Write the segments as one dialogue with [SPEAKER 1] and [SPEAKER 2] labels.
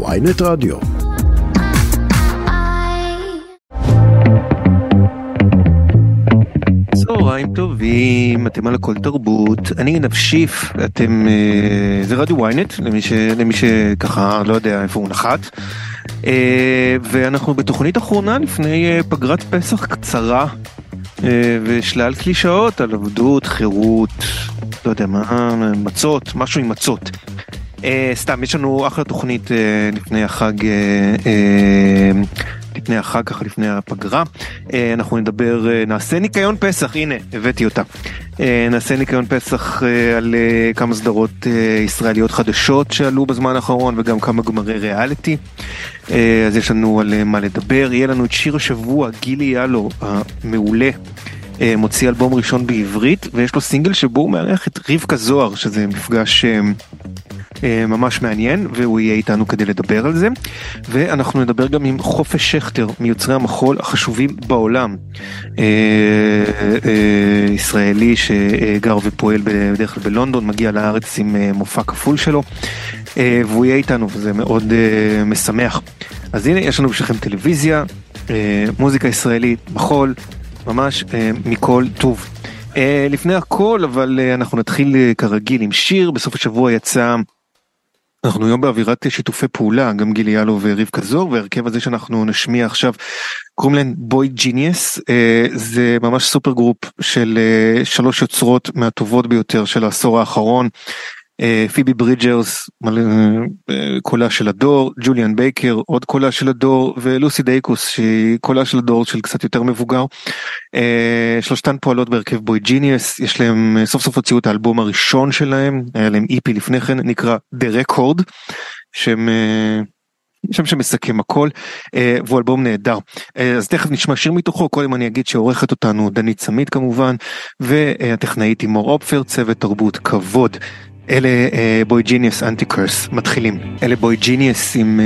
[SPEAKER 1] ויינט רדיו.
[SPEAKER 2] צהריים טובים, אתם על הכל תרבות, אני עינב שיף, אתם, אה, זה רדיו ynet, למי, ש, למי שככה לא יודע איפה הוא נחת, אה, ואנחנו בתוכנית אחרונה לפני אה, פגרת פסח קצרה, ושלל קלישאות על עבדות, חירות, לא יודע מה, מצות, משהו עם מצות. אה, סתם, יש לנו אחלה תוכנית אה, לפני החג. אה, לפני החג, ככה לפני הפגרה. אנחנו נדבר, נעשה ניקיון פסח, הנה, הבאתי אותה. נעשה ניקיון פסח על כמה סדרות ישראליות חדשות שעלו בזמן האחרון וגם כמה גמרי ריאליטי. אז יש לנו על מה לדבר. יהיה לנו את שיר השבוע, גילי יאלו המעולה. מוציא אלבום ראשון בעברית ויש לו סינגל שבו הוא מארח את רבקה זוהר שזה מפגש ממש מעניין והוא יהיה איתנו כדי לדבר על זה. ואנחנו נדבר גם עם חופש שכטר מיוצרי המחול החשובים בעולם. אה, אה, ישראלי שגר ופועל בדרך כלל בלונדון מגיע לארץ עם אה, מופע כפול שלו. אה, והוא יהיה איתנו וזה מאוד אה, משמח. אז הנה יש לנו בשבילכם טלוויזיה אה, מוזיקה ישראלית מחול ממש אה, מכל טוב. אה, לפני הכל אבל אה, אנחנו נתחיל אה, כרגיל עם שיר. בסוף השבוע יצא אנחנו היום באווירת שיתופי פעולה גם גילי יאלו ורבקה זוהר והרכב הזה שאנחנו נשמיע עכשיו קוראים להם boygenius זה ממש supergroup של אה, שלוש יוצרות מהטובות ביותר של העשור האחרון. אה, פיבי ברידג'רס מלא, אה, קולה של הדור ג'וליאן בייקר עוד קולה של הדור ולוסי דייקוס שהיא קולה של הדור של קצת יותר מבוגר. אה, שלושתן פועלות בהרכב boygenius יש להם אה, סוף סוף הוציאו את האלבום הראשון שלהם היה להם EP לפני כן נקרא The Record שהם אה, שם שמסכם הכל אה, והוא אלבום נהדר אה, אז תכף נשמע שיר מתוכו קודם אני אגיד שעורכת אותנו דנית סמית כמובן והטכנאית היא מור אופפר צוות תרבות כבוד. אלה boygenius Anti-Curse מתחילים אלה boygenius עם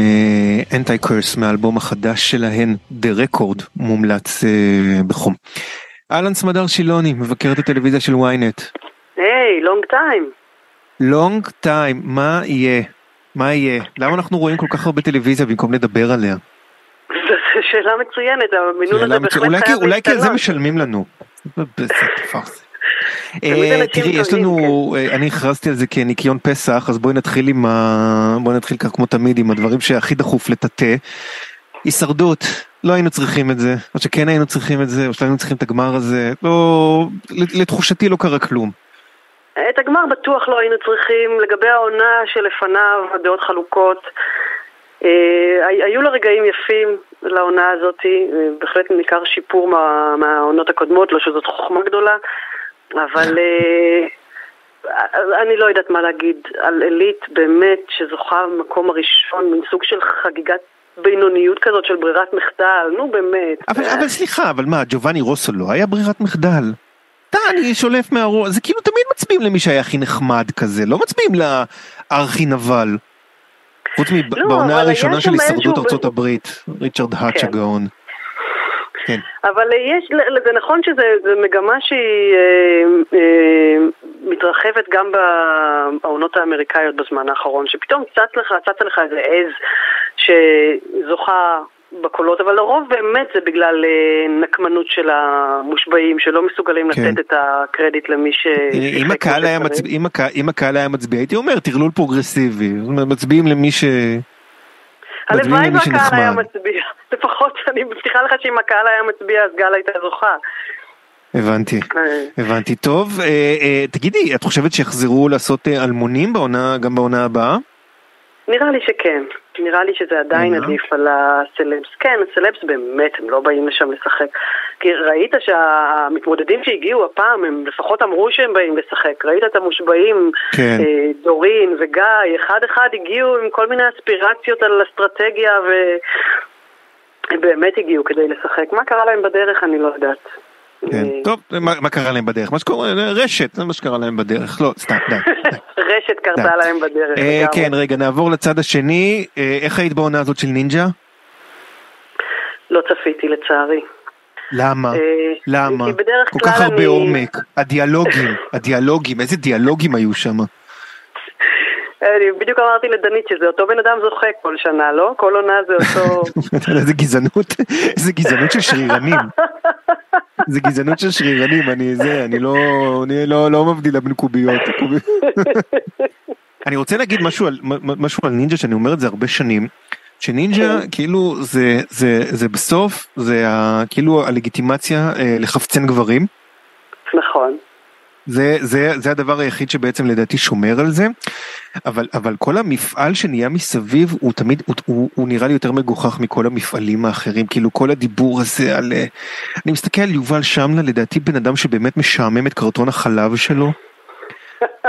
[SPEAKER 2] Anti-Curse מהאלבום החדש שלהן The Record מומלץ אה, בחום. אהלן סמדר שילוני מבקרת הטלוויזיה של ynet.
[SPEAKER 3] היי, לונג טיים.
[SPEAKER 2] לונג טיים מה יהיה מה יהיה למה אנחנו רואים כל כך הרבה טלוויזיה במקום לדבר עליה.
[SPEAKER 3] זו שאלה מצוינת, המינון הזה בהחלט חייב
[SPEAKER 2] אולי כי על זה
[SPEAKER 3] להשתנות.
[SPEAKER 2] משלמים לנו. אה, תראי יש לנו אה, אני הכרזתי על זה כניקיון פסח אז בואי נתחיל עם ה... בואי נתחיל כך כמו תמיד עם הדברים שהכי דחוף לטאטא. הישרדות לא היינו צריכים את זה או שכן היינו צריכים את זה או שלא היינו צריכים את הגמר הזה לא לתחושתי לא קרה כלום.
[SPEAKER 3] את הגמר בטוח לא היינו צריכים, לגבי העונה שלפניו הדעות חלוקות. אה, הי- היו לה רגעים יפים לעונה הזאת, אה, בהחלט ניכר שיפור מה, מהעונות הקודמות, לא שזאת חוכמה גדולה, אבל אה, אני לא יודעת מה להגיד על עילית באמת שזוכה במקום הראשון, מין סוג של חגיגת בינוניות כזאת של ברירת מחדל, נו באמת.
[SPEAKER 2] אבל, אבל סליחה אבל מה ג'ובאני רוסו לא היה ברירת מחדל. אתה אני שולף מהראש זה כאילו תמיד מצביעים למי שהיה הכי נחמד כזה לא מצביעים לארכי נבל. חוץ
[SPEAKER 3] לא,
[SPEAKER 2] מבעונה
[SPEAKER 3] אבל
[SPEAKER 2] הראשונה של הישרדות ארצות הברית ריצ'רד האץ'
[SPEAKER 3] כן.
[SPEAKER 2] הגאון. כן.
[SPEAKER 3] אבל אה, יש, זה נכון שזה זה מגמה שהיא אה, אה, מתרחבת גם בעונות האמריקאיות בזמן האחרון, שפתאום צץ לך, צצה לך איזה עז שזוכה בקולות, אבל לרוב באמת זה בגלל אה, נקמנות של המושבעים, שלא מסוגלים
[SPEAKER 2] כן.
[SPEAKER 3] לתת את הקרדיט למי ש...
[SPEAKER 2] אם הקהל היה מצביע אם הקהל- אם הקהל היה מצביע הייתי אומר טרלול פרוגרסיבי מצביעים למי ש...
[SPEAKER 3] הלוואי והקהל היה. מצביע. לפחות אני מבטיחה לך שאם הקהל היה מצביע אז גל הייתה זוכה.
[SPEAKER 2] הבנתי
[SPEAKER 3] אה,
[SPEAKER 2] הבנתי טוב אה, אה, תגידי את חושבת שיחזרו לעשות אלמונים בעונה גם בעונה הבאה?
[SPEAKER 3] נראה לי שכן. נראה לי שזה עדיין. עדיף על הסלבס. כן, הסלבס באמת, הם לא באים לשם לשחק. כי ראית שהמתמודדים שהגיעו הפעם, הם לפחות אמרו שהם באים לשחק. ראית את המושבעים,
[SPEAKER 2] כן.
[SPEAKER 3] אה, דורין וגיא, אחד אחד הגיעו עם כל מיני אספירציות על אסטרטגיה ו... הם באמת הגיעו כדי לשחק. מה קרה להם בדרך אני לא יודעת.
[SPEAKER 2] כן.
[SPEAKER 3] אה,
[SPEAKER 2] טוב מה קרה להם בדרך מה שקורה רשת זה מה שקרה להם בדרך לא סתם די.
[SPEAKER 3] רשת קרתה. להם בדרך.
[SPEAKER 2] אה. כן רגע נעבור לצד השני אה, איך היית בעונה הזאת של נינג'ה?
[SPEAKER 3] לא צפיתי לצערי.
[SPEAKER 2] למה?
[SPEAKER 3] אה,
[SPEAKER 2] למה? כל כך הרבה עומק הדיאלוגים הדיאלוגים איזה דיאלוגים היו שם.
[SPEAKER 3] אני בדיוק אמרתי לדנית שזה אותו בן אדם זוכה כל שנה, לא? כל עונה זה אותו...
[SPEAKER 2] איזה גזענות, איזה גזענות של שרירנים. זה גזענות של שרירנים, אני זה, אני לא, אני לא, לא מבדילה בין קוביות. אני רוצה להגיד משהו על, משהו על נינג'ה שאני אומר את זה הרבה שנים. שנינג'ה כן. כאילו זה זה זה בסוף זה ה, כאילו הלגיטימציה אה, לחפצן גברים.
[SPEAKER 3] נכון.
[SPEAKER 2] זה, זה, זה הדבר היחיד שבעצם לדעתי שומר על זה, אבל, אבל כל המפעל שנהיה מסביב הוא תמיד, הוא, הוא, הוא נראה לי יותר מגוחך מכל המפעלים האחרים, כאילו כל הדיבור הזה על, אני מסתכל על יובל שמלה, לדעתי בן אדם שבאמת משעמם את קרטון החלב שלו.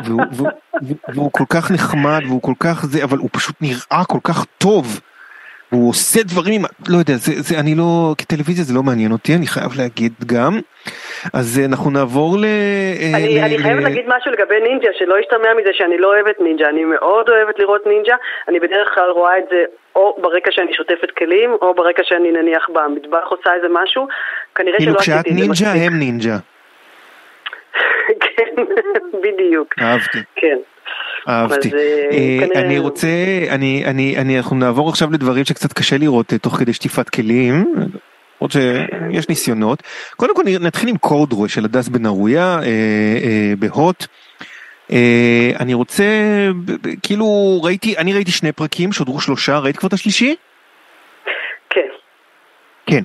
[SPEAKER 2] והוא, והוא, והוא, והוא כל כך נחמד והוא כל כך זה, אבל הוא פשוט נראה כל כך טוב. הוא עושה דברים, לא יודע, זה, זה אני לא, כטלוויזיה זה לא מעניין אותי, אני חייב להגיד גם. אז אה, אנחנו נעבור ל...
[SPEAKER 3] אה, אני, ל, אני חייבת. להגיד משהו לגבי נינג'ה, שלא ישתמע מזה שאני לא אוהבת נינג'ה, אני מאוד אוהבת לראות נינג'ה, אני בדרך כלל רואה את זה או ברקע שאני שוטפת כלים, או ברקע שאני נניח במטבח עושה איזה משהו, כנראה
[SPEAKER 2] שלא עשיתי את זה מספיק. כאילו כשאת נינג'ה הם נינג'ה.
[SPEAKER 3] בדיוק.
[SPEAKER 2] אהבתי.
[SPEAKER 3] כן.
[SPEAKER 2] אהבתי. אה, אני רוצה, אני, אני, אני, אנחנו נעבור עכשיו לדברים שקצת קשה לראות תוך כדי שטיפת כלים. עוד שיש ניסיונות. קודם כל נתחיל עם קורדרוי של הדס בן ארויה אה, אה, בהוט. אה, אני רוצה, כאילו ראיתי, אני ראיתי שני פרקים, שודרו שלושה, ראית כבר את השלישי?
[SPEAKER 3] כן.
[SPEAKER 2] כן.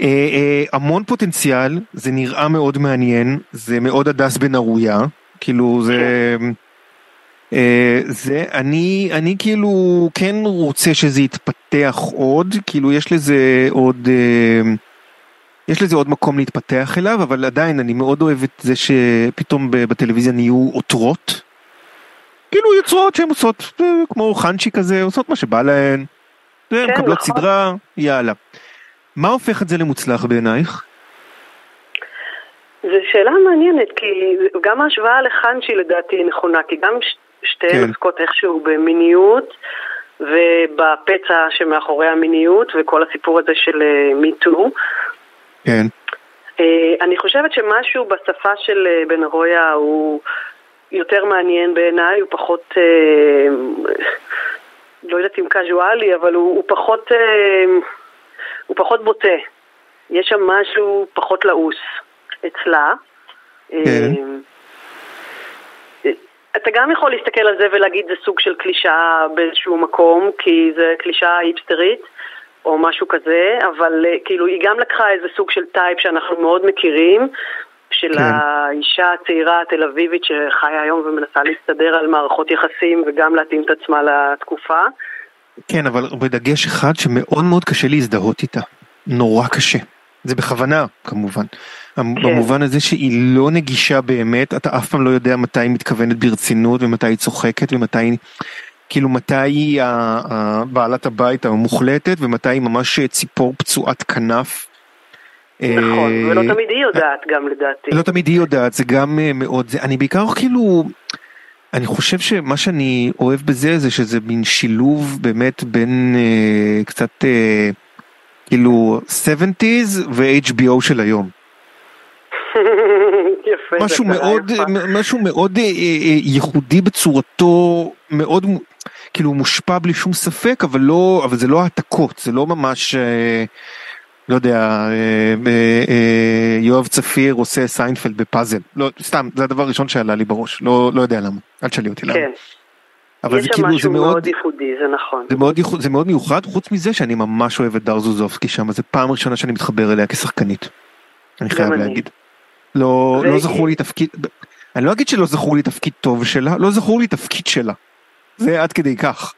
[SPEAKER 2] אה, אה, המון פוטנציאל, זה נראה מאוד מעניין, זה מאוד הדס בן ארויה, כאילו זה... אה, זה אני אני כאילו כן רוצה שזה יתפתח עוד כאילו יש לזה עוד אה, יש לזה עוד מקום להתפתח אליו אבל עדיין אני מאוד אוהב את זה שפתאום בטלוויזיה נהיו עותרות. כאילו יוצרות שהן עושות אה, כמו חנצ'י כזה עושות מה שבא להן. כן, מקבלות נכון. סדרה יאללה. מה הופך את זה למוצלח בעינייך?
[SPEAKER 3] זו שאלה מעניינת כי גם ההשוואה לחנצ'י לדעתי היא נכונה כי גם שתיהן כן. עוסקות איכשהו במיניות ובפצע שמאחורי המיניות וכל הסיפור הזה של מיטו. אה,
[SPEAKER 2] כן.
[SPEAKER 3] אה, אני חושבת שמשהו בשפה של אה, בן ארויה הוא יותר מעניין בעיניי, הוא פחות, לא יודעת אם קזואלי, אבל הוא, הוא פחות, הוא פחות בוטה. יש שם משהו פחות לעוס אצלה. כן. אתה גם יכול להסתכל על זה ולהגיד זה סוג של קלישאה באיזשהו מקום, כי זה קלישאה היפסטרית או משהו כזה, אבל אה, כאילו היא גם לקחה איזה סוג של טייפ שאנחנו מאוד מכירים, של כן. האישה הצעירה התל אביבית שחיה היום ומנסה להסתדר על מערכות יחסים וגם להתאים את עצמה לתקופה.
[SPEAKER 2] כן, אבל בדגש אחד שמאוד מאוד קשה להזדהות איתה. נורא קשה. זה בכוונה, כמובן. כן. במובן הזה שהיא לא נגישה באמת, אתה אף פעם לא יודע מתי היא מתכוונת ברצינות ומתי היא צוחקת ומתי היא... כאילו מתי היא בעלת הבית המוחלטת ומתי היא ממש ציפור פצועת כנף.
[SPEAKER 3] נכון, אה, ולא תמיד היא יודעת גם לדעתי.
[SPEAKER 2] לא תמיד היא יודעת, זה גם אה, מאוד, זה, אני בעיקר כאילו, אני חושב שמה שאני אוהב בזה זה שזה מין שילוב באמת בין אה, קצת אה, כאילו 70's ו-HBO של היום.
[SPEAKER 3] יפה,
[SPEAKER 2] משהו מאוד, משהו מאוד אה, אה, ייחודי בצורתו, מאוד כאילו מושפע בלי שום ספק, אבל לא, אבל זה לא העתקות, זה לא ממש, אה, לא יודע, יואב צפיר עושה סיינפלד בפאזל, לא, סתם, זה הדבר הראשון שעלה לי בראש, לא, לא יודע למה, אל תשאלי אותי למה.
[SPEAKER 3] כן. אבל זה כאילו זה מאוד ייחודי זה נכון
[SPEAKER 2] זה מאוד ייחוד, זה מאוד מיוחד חוץ מזה שאני ממש אוהב את דאר זוזובסקי שם זה פעם ראשונה שאני מתחבר אליה כשחקנית. אני חייב להגיד. לא, לא זכור לי תפקיד, אני לא אגיד שלא זכור לי תפקיד טוב שלה, לא זכור לי תפקיד שלה. זה עד כדי כך.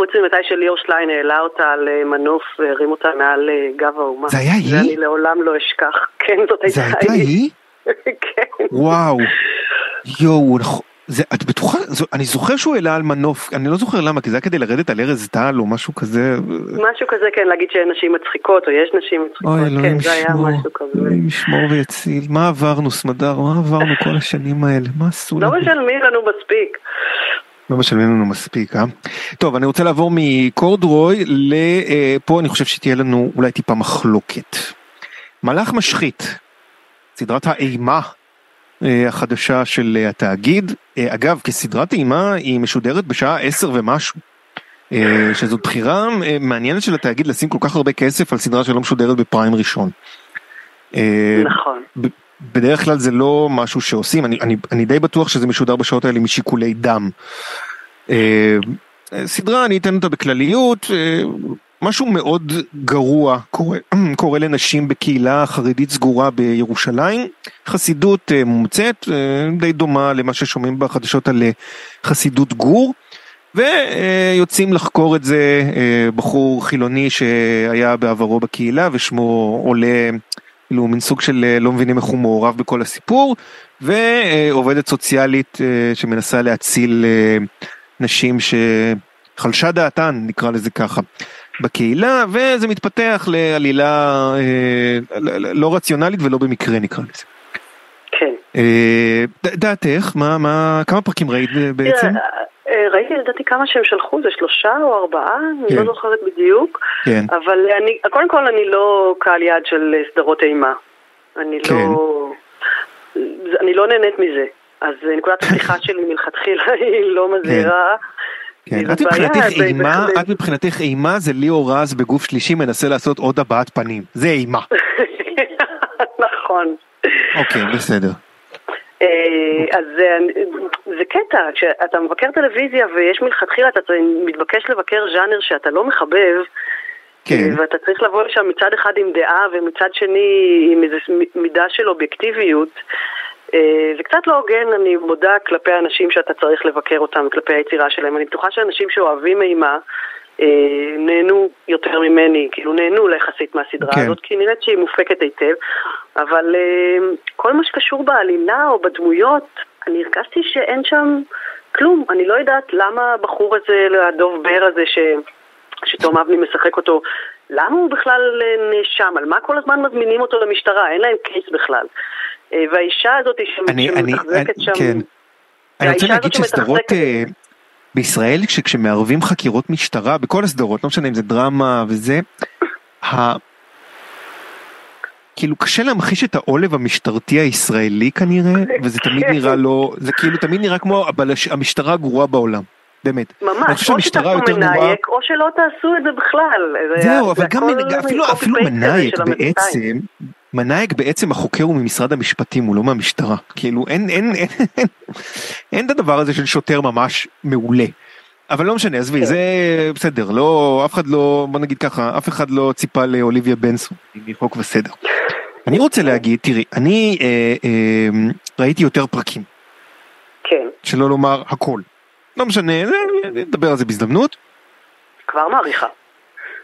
[SPEAKER 3] חוץ ממתי שליאור שליין העלה אותה על אה, מנוף והרים אותה מעל אה, גב האומה.
[SPEAKER 2] זה היה היא? זה
[SPEAKER 3] אני לעולם לא אשכח. כן, זאת הייתה
[SPEAKER 2] היא. זה הייתה היא?
[SPEAKER 3] כן.
[SPEAKER 2] וואו. יואו, נכון. זה, את בטוחה, זו, אני זוכר שהוא העלה על מנוף, אני לא זוכר למה, כי זה היה כדי לרדת על ארז טל או משהו כזה.
[SPEAKER 3] משהו כזה, כן, להגיד שאין נשים מצחיקות, או יש נשים מצחיקות, אוי, כן, זה היה משהו כזה. אלוהים
[SPEAKER 2] ישמור ויציל, מה עברנו סמדר, מה עברנו כל השנים האלה, מה עשו
[SPEAKER 3] לא לנו? לא משלמים לנו מספיק.
[SPEAKER 2] לא משלמים לנו מספיק, אה? טוב, אני רוצה לעבור מקורדרוי לפה אה, אני חושב שתהיה לנו אולי טיפה מחלוקת. מלאך משחית, סדרת האימה החדשה של התאגיד. אגב, כסדרת אימה היא משודרת בשעה 10 ומשהו. שזאת בחירה מעניינת של התאגיד לשים כל כך הרבה כסף על סדרה שלא משודרת בפריים ראשון.
[SPEAKER 3] נכון.
[SPEAKER 2] בדרך כלל זה לא משהו שעושים, אני, אני, אני די בטוח שזה משודר בשעות האלה משיקולי דם. סדרה אני אתן אותה בכלליות, משהו מאוד גרוע קורה, קורה לנשים בקהילה חרדית סגורה בירושלים, חסידות מומצאת, די דומה למה ששומעים בחדשות על חסידות גור. ויוצאים לחקור את זה בחור חילוני שהיה בעברו בקהילה ושמו עולה, כאילו מין סוג של לא מבינים איך הוא מעורב בכל הסיפור, ועובדת סוציאלית שמנסה להציל נשים שחלשה דעתן נקרא לזה ככה בקהילה וזה מתפתח לעלילה לא רציונלית ולא במקרה נקרא לזה.
[SPEAKER 3] כן.
[SPEAKER 2] דעתך מה מה כמה פרקים ראית בעצם?
[SPEAKER 3] ראיתי לדעתי כמה שהם שלחו, זה שלושה או ארבעה, אני לא זוכרת בדיוק,
[SPEAKER 2] כן.
[SPEAKER 3] אבל אני, קודם כל אני לא קהל יעד של סדרות אימה. אני לא... אני לא נהנית מזה. אז נקודת הפתיחה שלי מלכתחילה היא לא מזהירה.
[SPEAKER 2] כן, את מבחינתך אימה, את מבחינתך אימה זה ליאור רז בגוף שלישי מנסה לעשות עוד הבעת פנים, זה אימה.
[SPEAKER 3] נכון.
[SPEAKER 2] אוקיי, בסדר.
[SPEAKER 3] אז זה קטע, כשאתה מבקר טלוויזיה ויש מלכתחילה, אתה מתבקש לבקר ז'אנר שאתה לא מחבב,
[SPEAKER 2] כן.
[SPEAKER 3] ואתה צריך לבוא לשם מצד אחד עם דעה ומצד שני עם איזו מידה של אובייקטיביות. זה קצת לא הוגן, אני מודה, כלפי האנשים שאתה צריך לבקר אותם, כלפי היצירה שלהם. אני בטוחה שאנשים שאוהבים אימה נהנו יותר ממני, כאילו נהנו ליחסית מהסדרה
[SPEAKER 2] כן.
[SPEAKER 3] הזאת, כי נראית שהיא מופקת היטב, אבל כל מה שקשור בעלילה או בדמויות, אני הרגשתי שאין שם כלום. אני לא יודעת למה הבחור הזה, הדוב בר הזה, ש... שתום אבני משחק אותו, למה הוא בכלל נאשם? על מה כל הזמן מזמינים אותו למשטרה? אין להם קייס בכלל. והאישה הזאת שמתחזקת שם...
[SPEAKER 2] כן. אני רוצה להגיד שסדרות בישראל, כשמערבים חקירות משטרה, בכל הסדרות, לא משנה אם זה דרמה וזה, כאילו קשה להמחיש את העולב המשטרתי הישראלי כנראה, וזה תמיד נראה לא, זה כאילו תמיד נראה כמו המשטרה הגרועה בעולם. באמת.
[SPEAKER 3] ממש, או שתעשו מנאייק, או שלא תעשו את זה בכלל.
[SPEAKER 2] זהו, אבל גם אפילו מנאייק בעצם, מנאייק בעצם החוקר הוא ממשרד המשפטים, הוא לא מהמשטרה. כאילו אין, אין, אין, אין, אין את הדבר הזה של שוטר ממש מעולה. אבל לא משנה, עזבי, זה בסדר, לא, אף אחד לא, בוא נגיד ככה, אף אחד לא ציפה לאוליביה בנסון, מחוק וסדר. אני רוצה להגיד, תראי, אני אה, אה, ראיתי יותר פרקים.
[SPEAKER 3] כן.
[SPEAKER 2] שלא לומר הכל. לא משנה, נדבר על זה בהזדמנות.
[SPEAKER 3] כבר מעריכה.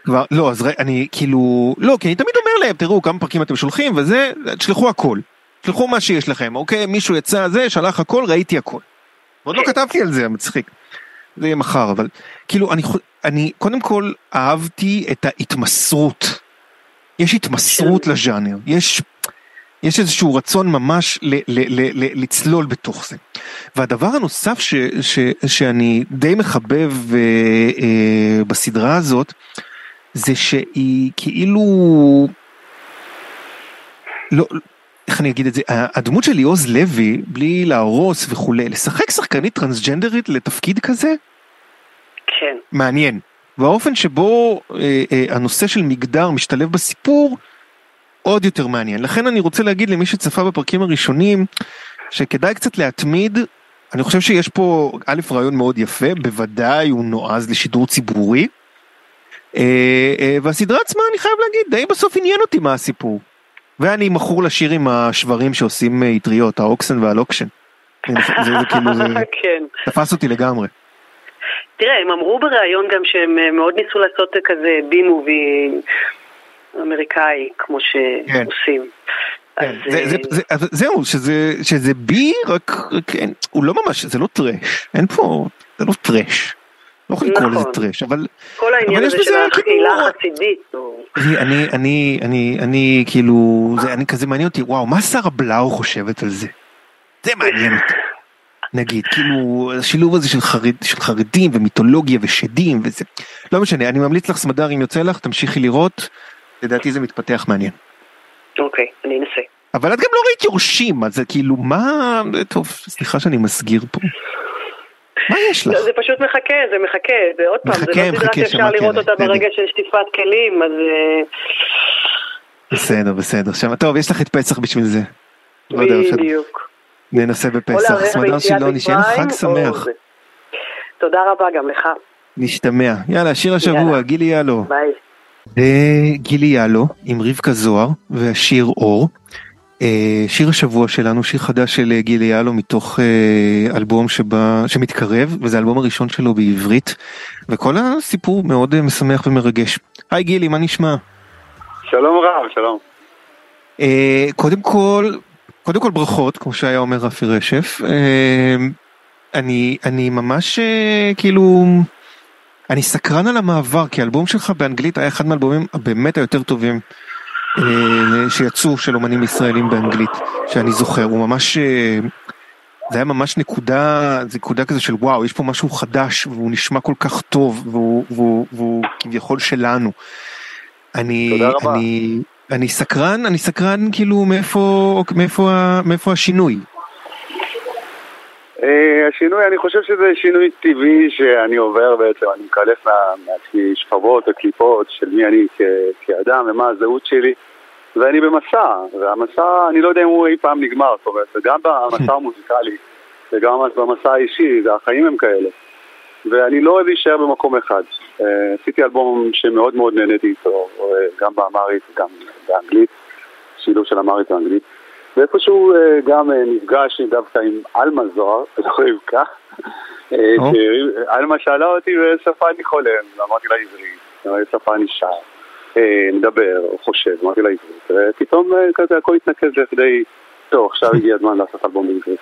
[SPEAKER 2] כבר, לא, אז אני כאילו, לא, כי אני תמיד אומר להם, תראו כמה פרקים אתם שולחים וזה, תשלחו הכל. תשלחו מה שיש לכם, אוקיי? מישהו יצא זה, שלח הכל, ראיתי הכל. עוד לא כתבתי על זה, מצחיק. זה יהיה מחר, אבל כאילו, אני, אני קודם כל אהבתי את ההתמסרות. יש התמסרות לז'אנר, יש... יש איזשהו רצון ממש ל, ל, ל, ל, לצלול בתוך זה. והדבר הנוסף ש, ש, שאני די מחבב אה, אה, בסדרה הזאת, זה שהיא כאילו, לא, איך אני אגיד את זה, הדמות של ליעוז לוי, בלי להרוס וכולי, לשחק שחקנית טרנסג'נדרית לתפקיד כזה?
[SPEAKER 3] כן.
[SPEAKER 2] מעניין. והאופן שבו אה, אה, הנושא של מגדר משתלב בסיפור, עוד יותר מעניין. לכן אני רוצה להגיד למי שצפה בפרקים הראשונים, שכדאי קצת להתמיד, אני חושב שיש פה א' רעיון מאוד יפה, בוודאי הוא נועז לשידור ציבורי. והסדרה עצמה אני חייב להגיד, די בסוף עניין אותי מה הסיפור. ואני מכור לשיר עם השברים שעושים אטריות, האוקסן והלוקשן. זה, כאילו, זה
[SPEAKER 3] כן.
[SPEAKER 2] תפס אותי לגמרי.
[SPEAKER 3] תראה, הם אמרו בריאיון גם שהם מאוד ניסו לעשות כזה B movie אמריקאי, כמו שעושים.
[SPEAKER 2] כן, זה, זה, זהו, שזה, B, רק, כן, הוא לא ממש, זה לא טראש, אין פה, זה לא טראש. לא יכול לקרוא לזה טראש, אבל...
[SPEAKER 3] כל העניין הזה של הקהילה החסידית.
[SPEAKER 2] אני, אני, אני, אני, כאילו, זה, אני כזה מעניין אותי, וואו, מה שרה בלאו חושבת על זה? זה מעניין אותי. נגיד, כאילו, השילוב הזה של, חרד, של חרדים ומיתולוגיה ושדים וזה, לא משנה, אני ממליץ לך סמדר אם יוצא לך, תמשיכי לראות, לדעתי זה מתפתח מעניין.
[SPEAKER 3] אוקיי, אני אנסה.
[SPEAKER 2] אבל את גם לא ראית יורשים, אז זה כאילו מה... טוב, סליחה שאני מסגיר פה. מה יש לך?
[SPEAKER 3] זה פשוט מחכה, זה מחכה, זה עוד פעם, זה לא סדרה שאפשר לראות אותה ברגע של שטיפת כלים, אז... אה,
[SPEAKER 2] בסדר, בסדר. עכשיו, טוב, יש לך את פסח בשביל זה.
[SPEAKER 3] לא בדיוק.
[SPEAKER 2] ננסה בפסח. סמדר שילוני, שיהיה לך חג שמח.
[SPEAKER 3] תודה רבה גם לך.
[SPEAKER 2] נשתמע. יאללה, שיר השבוע, גילי יאלו.
[SPEAKER 3] ביי.
[SPEAKER 2] גילי יאלו עם רבקה זוהר והשיר אור. אה, שיר השבוע שלנו, שיר חדש של אה, גילי יאלו מתוך אה, אלבום שבא, שמתקרב, וזה האלבום הראשון שלו בעברית, וכל הסיפור מאוד משמח ומרגש. היי גילי, מה נשמע?
[SPEAKER 1] שלום רב, שלום.
[SPEAKER 2] קודם כל, קודם כל ברכות, כמו שהיה אומר רפי רשף. אני, אני ממש כאילו, אני סקרן על המעבר, כי האלבום שלך באנגלית היה אחד מהאלבומים באמת היותר טובים שיצאו של אומנים ישראלים באנגלית, שאני זוכר, הוא ממש, אה, זה היה ממש נקודה, זה נקודה כזה של וואו, יש פה משהו חדש, והוא נשמע כל כך טוב, והוא, והוא, והוא כביכול שלנו. אני, אני, אני סקרן, אני סקרן כאילו מאיפה, מאיפה, מאיפה השינוי.
[SPEAKER 1] אה, השינוי, אני חושב שזה שינוי טבעי שאני עובר בעצם, אני מקלף מעצמי שכבות וקליפות של מי אני כאדם ומה הזהות שלי ואני במסע, והמסע, אני לא יודע אם הוא אי פעם נגמר, זאת אומרת, גם במסע המוזיקלי וגם במסע האישי, החיים הם כאלה. ואני לא אוהב להישאר במקום אחד. אה, עשיתי אלבום שמאוד מאוד נהניתי איתו, אה, גם באמרית וגם באנגלית, שילוב של אמרית ואנגלית. ואיפשהו אה, גם נפגש דווקא עם עלמה זוהר, לא רבקה. אה, עלמה שאלה אותי באיזה שפה אני חולם, אמרתי לה עברית, באיזה שפה אני שר, מדבר או חושב, אמרתי לה עברית, ופתאום כזה הכל התנקז לכדי, טוב, עכשיו הגיע הזמן לעשות אלבום בעברית.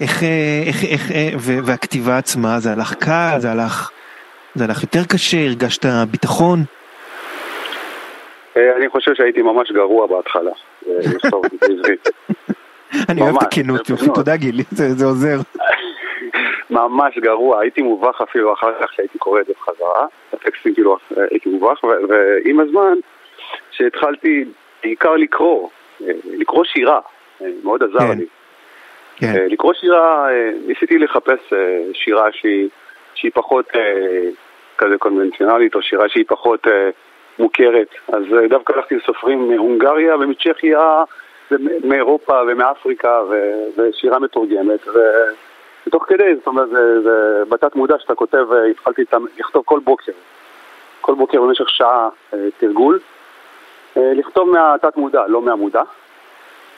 [SPEAKER 2] איך, איך, איך, והכתיבה עצמה, זה הלך קל, זה הלך, זה הלך יותר קשה, הרגשת ביטחון?
[SPEAKER 1] אני חושב שהייתי ממש גרוע בהתחלה. לכתוב בעברית.
[SPEAKER 2] אני אוהב את הכנות, תודה גילי, זה עוזר.
[SPEAKER 1] ממש גרוע, הייתי מובך אפילו אחר כך שהייתי קורא את זה בחזרה, הטקסטים כאילו הייתי מובך, ועם הזמן שהתחלתי בעיקר לקרוא, לקרוא שירה, מאוד עזר כן. לי. כן. לקרוא שירה, ניסיתי לחפש שירה שהיא, שהיא פחות כזה קונבנציונלית, או שירה שהיא פחות מוכרת. אז אה, דווקא הלכתי לסופרים מהונגריה ומצ'כיה ומאירופה ומאפריקה ושירה מתורגמת. ותוך כדי, זאת אומרת, זה, זה בתת מודע שאתה כותב, אה, התחלתי לכתוב כל בוקר. כל בוקר במשך שעה אה, תרגול. לכתוב מהתת מודע, לא מהמודע.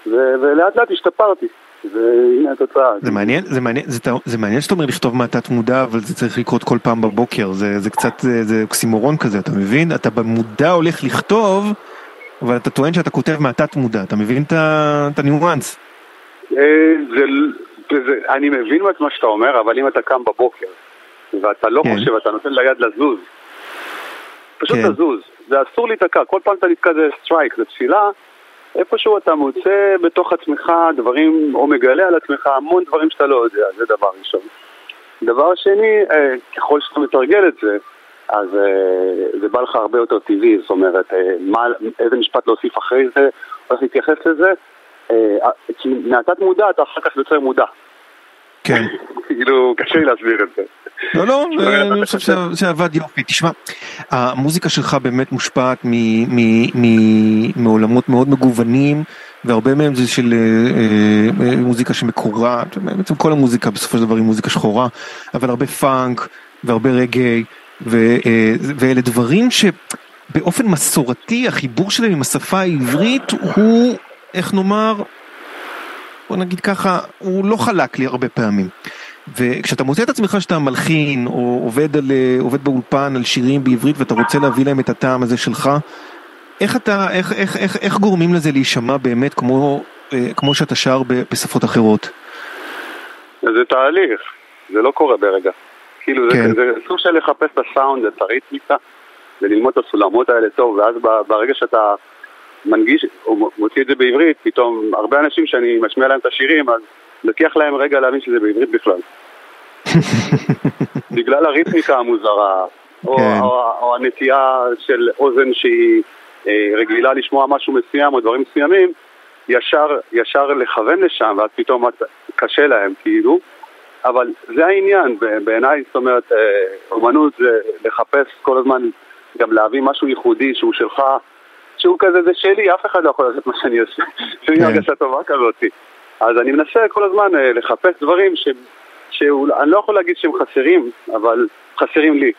[SPEAKER 1] ולאט לאט השתפרתי. והנה התוצאה.
[SPEAKER 2] זה מעניין, זה מעניין, זה, זה מעניין שאתה אומר לכתוב מהתת מודע, אבל זה צריך לקרות כל פעם בבוקר, זה, זה קצת, זה, זה אוקסימורון כזה, אתה מבין? אתה במודע הולך לכתוב, אבל אתה טוען שאתה כותב מהתת מודע, אתה מבין את הניואנס?
[SPEAKER 1] אה, זה, זה, אני מבין את מה שאתה אומר, אבל אם אתה קם בבוקר, ואתה לא כן. חושב, אתה נותן ליד לזוז, פשוט כן. לזוז, זה אסור להיתקע, כל פעם אתה נתקע זה סטרייק, זה תפילה. איפשהו אתה מוצא בתוך עצמך דברים, או מגלה על עצמך המון דברים שאתה לא יודע, זה דבר ראשון. דבר שני, אה, ככל שאתה מתרגל את זה, אז אה, זה בא לך הרבה יותר טבעי, זאת אומרת, אה, מה, איזה משפט להוסיף אחרי זה, איך להתייחס לזה, כי מהתת מודע אתה אחר כך יוצר מודע.
[SPEAKER 2] כן.
[SPEAKER 1] כאילו, קשה לי להסביר את זה.
[SPEAKER 2] לא, לא, אני חושב שזה עבד יופי. תשמע, המוזיקה שלך באמת מושפעת מעולמות מאוד מגוונים, והרבה מהם זה של אה, אה, מוזיקה שמקורה, בעצם כל המוזיקה בסופו של דבר היא מוזיקה שחורה, אבל הרבה פאנק והרבה רגעי, אה, ואלה דברים שבאופן מסורתי החיבור שלהם עם השפה העברית הוא, איך נאמר, בוא נגיד ככה, הוא לא חלק לי הרבה פעמים. וכשאתה מוצא את עצמך שאתה מלחין או עובד, על, עובד באולפן על שירים בעברית ואתה רוצה להביא להם את הטעם הזה שלך, איך אתה, איך, איך, איך, איך גורמים לזה להישמע באמת כמו, אה, כמו שאתה שר בשפות אחרות?
[SPEAKER 1] זה תהליך, זה לא קורה ברגע. כאילו כן. זה, זה סוג של לחפש את הסאונד, את הריתמיקה, וללמוד את הסולמות האלה טוב, ואז ברגע שאתה מנגיש, או מוציא את זה בעברית, פתאום הרבה אנשים שאני משמיע להם את השירים, אז לוקח להם רגע להבין שזה בעברית בכלל. בגלל הריתמיקה המוזרה, או, כן. או, או הנטייה של אוזן שהיא אה, רגילה לשמוע משהו מסוים או דברים מסוימים, ישר, ישר לכוון לשם, ואז פתאום קשה להם, כאילו. אבל זה העניין בעיניי, זאת אומרת, אה, אומנות זה לחפש כל הזמן, גם להביא משהו ייחודי שהוא שלך, שהוא כזה, זה שלי, אף אחד לא יכול לעשות מה שאני עושה. יש לי כן. הרגשה טובה כזאת. אז אני מנסה כל הזמן אה, לחפש דברים ש... שאני לא יכול להגיד שהם חסרים, אבל חסרים לי.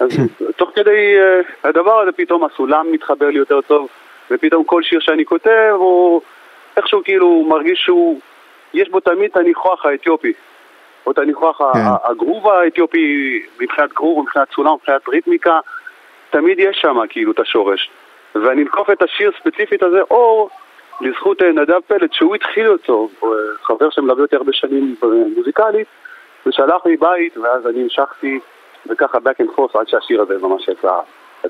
[SPEAKER 1] אז תוך כדי uh, הדבר הזה פתאום הסולם מתחבר לי יותר טוב, ופתאום כל שיר שאני כותב הוא איכשהו כאילו מרגיש שהוא, יש בו תמיד את הניחוח האתיופי. או את הניחוח כן. הגרוב האתיופי מבחינת גרוב, מבחינת סולם, מבחינת ריתמיקה, תמיד יש שם כאילו את השורש. ואני אנקוף את השיר ספציפית הזה, או לזכות אה, נדב פלד, שהוא התחיל אותו, אה, חבר שמלווה אותי הרבה שנים מוזיקלית, ושלח לי בית, ואז אני המשכתי, וככה back and forth עד שהשיר הזה ממש יצא.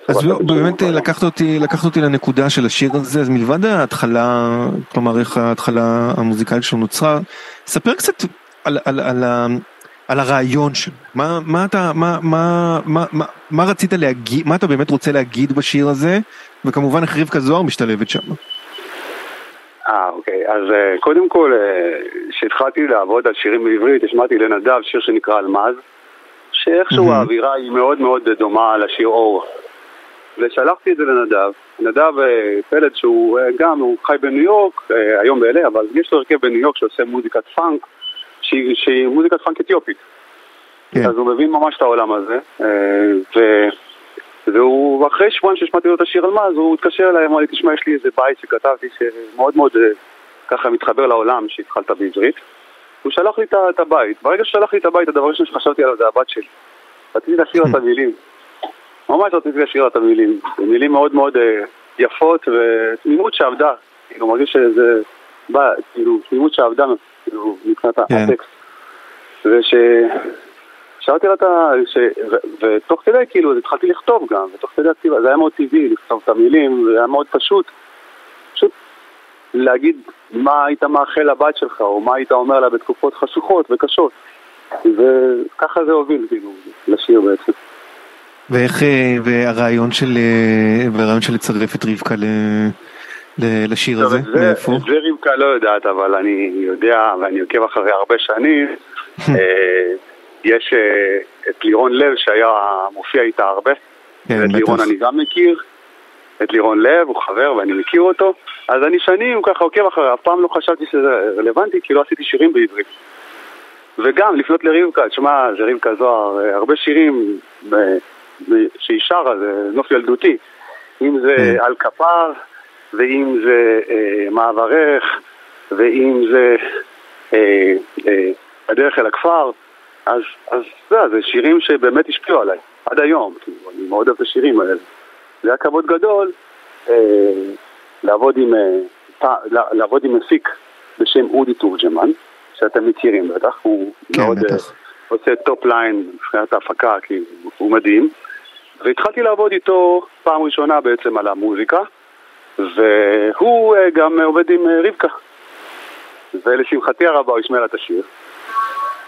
[SPEAKER 2] אז לא, באמת לקחת אותי, לקחת אותי לנקודה של השיר הזה, אז מלבד ההתחלה, כלומר איך ההתחלה המוזיקלית שלו נוצרה, ספר קצת על, על, על, על הרעיון שלו, מה, מה אתה, מה, מה, מה, מה, מה רצית להגיד, מה אתה באמת רוצה להגיד בשיר הזה, וכמובן איך רבקה זוהר משתלבת שם.
[SPEAKER 1] אה, אוקיי. אז uh, קודם כל, כשהתחלתי uh, לעבוד על שירים בעברית, השמעתי לנדב שיר שנקרא אלמז, שאיכשהו mm-hmm. האווירה היא מאוד מאוד דומה לשיר אור. ושלחתי את זה לנדב. נדב uh, פלד שהוא גם, הוא חי בניו יורק, היום ב-LA, אבל יש לו הרכב בניו יורק שעושה מוזיקת פאנק, שהיא, שהיא מוזיקת פאנק אתיופית. כן. אז הוא מבין ממש את העולם הזה. Uh, ו... והוא, אחרי שבועיים שהשמעתי לו את השיר על מאז, הוא התקשר אליי, אמר לי, תשמע, יש לי איזה בית שכתבתי שמאוד מאוד אה, ככה מתחבר לעולם שהתחלת בעברית. הוא שלח לי את הבית. ברגע ששלח לי את הבית, הדבר הראשון שחשבתי עליו זה הבת שלי. רציתי להשאיר לה את המילים. ממש רציתי להשאיר לה את המילים. מילים מאוד מאוד אה, יפות ותמימות שעבדה. כאילו, מרגיש שזה בא, כאילו, תמימות שעבדה, כאילו, מבחינת כן. הטקסט. וש... שאלתי לה את ה... ש... ו... ותוך כדי כאילו התחלתי לכתוב גם, ותוך כדי הכתיבה זה היה מאוד טבעי לכתוב את המילים, זה היה מאוד פשוט. פשוט להגיד מה היית מאחל לבת שלך, או מה היית אומר לה בתקופות חשוכות וקשות. וככה זה הוביל כאילו לשיר בעצם.
[SPEAKER 2] ואיך, אה, והרעיון של, אה, והרעיון של לצרף את רבקה ל... לשיר הזה,
[SPEAKER 1] מאיפה? את זה רבקה לא יודעת, אבל אני יודע, ואני עוקב אחרי הרבה שנים. אה, יש uh, את לירון לב שהיה מופיע איתה הרבה, כן, את לירון אני גם מכיר, את לירון לב, הוא חבר ואני מכיר אותו, אז אני שנים ככה עוקב אחריה, אף פעם לא חשבתי שזה רלוונטי, כי לא עשיתי שירים בעברית. וגם לפנות לרבקה, תשמע, זה רבקה זוהר, אה, הרבה שירים אה, שהיא שרה, זה נוף ילדותי, אם זה כן. על כפר, ואם זה אה, מעברך, ואם זה אה, אה, הדרך אל הכפר, אז, אז זה, זה שירים שבאמת השפיעו עליי, עד היום, כאילו, אני מאוד אוהב את השירים האלה. זה היה כבוד גדול אה, לעבוד עם, אה, לעבוד עם מפיק בשם אודי תורג'מן, שאתם מכירים בטח, הוא כן, מאוד בטח. אה, עושה top line מבחינת ההפקה, כי הוא מדהים. והתחלתי לעבוד איתו פעם ראשונה בעצם על המוזיקה, והוא אה, גם עובד עם אה, רבקה. ולשמחתי הרבה הוא השמיע לה את השיר.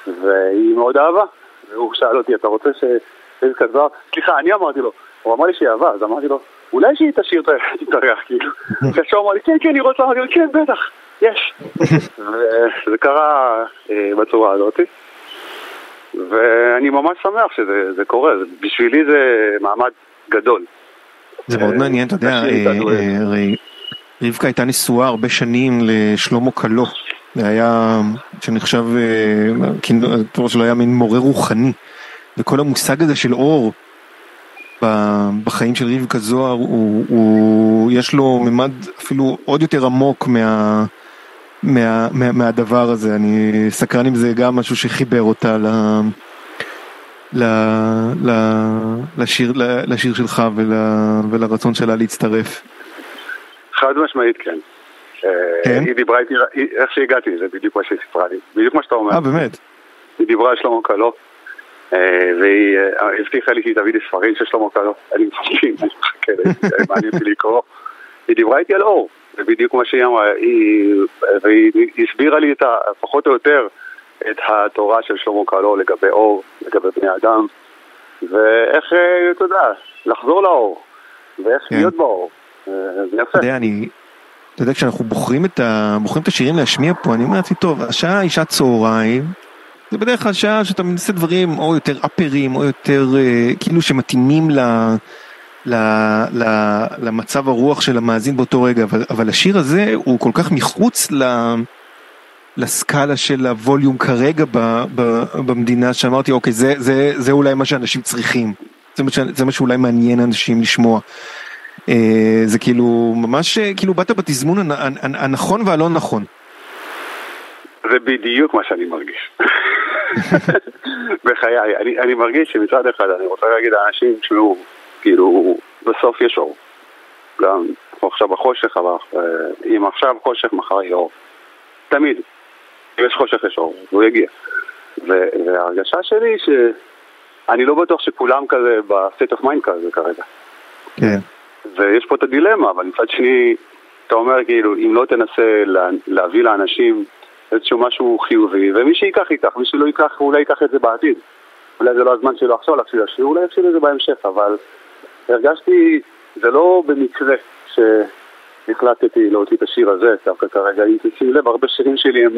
[SPEAKER 1] והיא מאוד אהבה. והוא שאל אותי, אתה רוצה שרבקה זוהר... סליחה, אני אמרתי לו, הוא אמר לי שהיא אהבה, אז אמרתי לו, אולי שהיא תשאיר את הריח, כאילו. כאשר הוא אמר לי, כן, כן, היא רוצה, אמרתי לו, כן, בטח, יש. וזה קרה אה, בצורה הזאת. ואני ממש שמח שזה קורה, בשבילי זה מעמד גדול.
[SPEAKER 2] זה מאוד מעניין, אתה יודע, אה, אה, רבקה הייתה נשואה הרבה שנים לשלמה קלו. זה היה, שנחשב, התואר שלו היה מין מורה רוחני. וכל המושג הזה של אור בחיים של רבקה זוהר, הוא, הוא, יש לו ממד אפילו עוד יותר עמוק מה, מה, מה, מהדבר הזה. אני סקרן אם זה גם משהו שחיבר אותה ל, ל, ל, לשיר, לשיר שלך ול, ולרצון שלה להצטרף.
[SPEAKER 1] חד משמעית כן. כן? היא דיברה איתי, איך שהגעתי, זה בדיוק מה שהיא סיפרה לי, בדיוק מה שאתה אומר.
[SPEAKER 2] אה, באמת?
[SPEAKER 1] היא דיברה על שלמה קלו, אה, והיא אה, הבטיחה לי שהיא תביא לי ספרים של שלמה קלו, אני מסכים, אני מחכה, מעניין אותי לקרוא. היא דיברה איתי על אור, זה בדיוק מה שהיא אמרה, והיא הסבירה לי את ה, פחות או יותר את התורה של שלמה קלו לגבי אור, לגבי בני אדם, ואיך, אתה יודע, לחזור לאור, ואיך כן. להיות באור. זה יפה.
[SPEAKER 2] אתה יודע, אני... אתה יודע, כשאנחנו בוחרים את, ה... בוחרים את השירים להשמיע פה, אני אומר לעצמי, טוב, השעה היא שעת צהריים, זה בדרך כלל שעה שאתה מנסה דברים או יותר אפרים, או יותר אה, כאילו שמתאימים ל... ל, ל, למצב הרוח של המאזין באותו רגע, אבל, אבל השיר הזה הוא כל כך מחוץ ל, לסקאלה של הווליום כרגע ב, ב, במדינה, שאמרתי אוקיי זה, זה, זה אולי מה שאנשים צריכים, זה מה, זה מה שאולי מעניין אנשים לשמוע. אה, זה כאילו ממש כאילו באת בתזמון הנכון והלא נכון.
[SPEAKER 1] זה בדיוק מה שאני מרגיש. בחיי, אני, אני מרגיש שמצד אחד אני רוצה להגיד לאנשים, תשמעו, כאילו, בסוף יש אור. גם אנחנו עכשיו בחושך, אבל אה, אם עכשיו חושך, מחר יהיה אור. תמיד. אם יש חושך יש אור, והוא יגיע. וההרגשה שלי שאני לא בטוח שכולם כזה ב state of mind כזה כרגע.
[SPEAKER 2] כן.
[SPEAKER 1] ויש פה את הדילמה, אבל מצד שני, אתה אומר כאילו, אם לא תנסה לה, להביא לאנשים איזשהו משהו חיובי, ומי שייקח ייקח, מי שלא ייקח, אולי ייקח את זה בעתיד. אולי זה לא הזמן שלו עכשיו להקשיב לשיר, אולי יקשיב לזה בהמשך, אבל הרגשתי, זה לא במקרה שהחלטתי להוציא את השיר הזה, דווקא כרגע, אם תשימי לב, הרבה שירים שלי הם,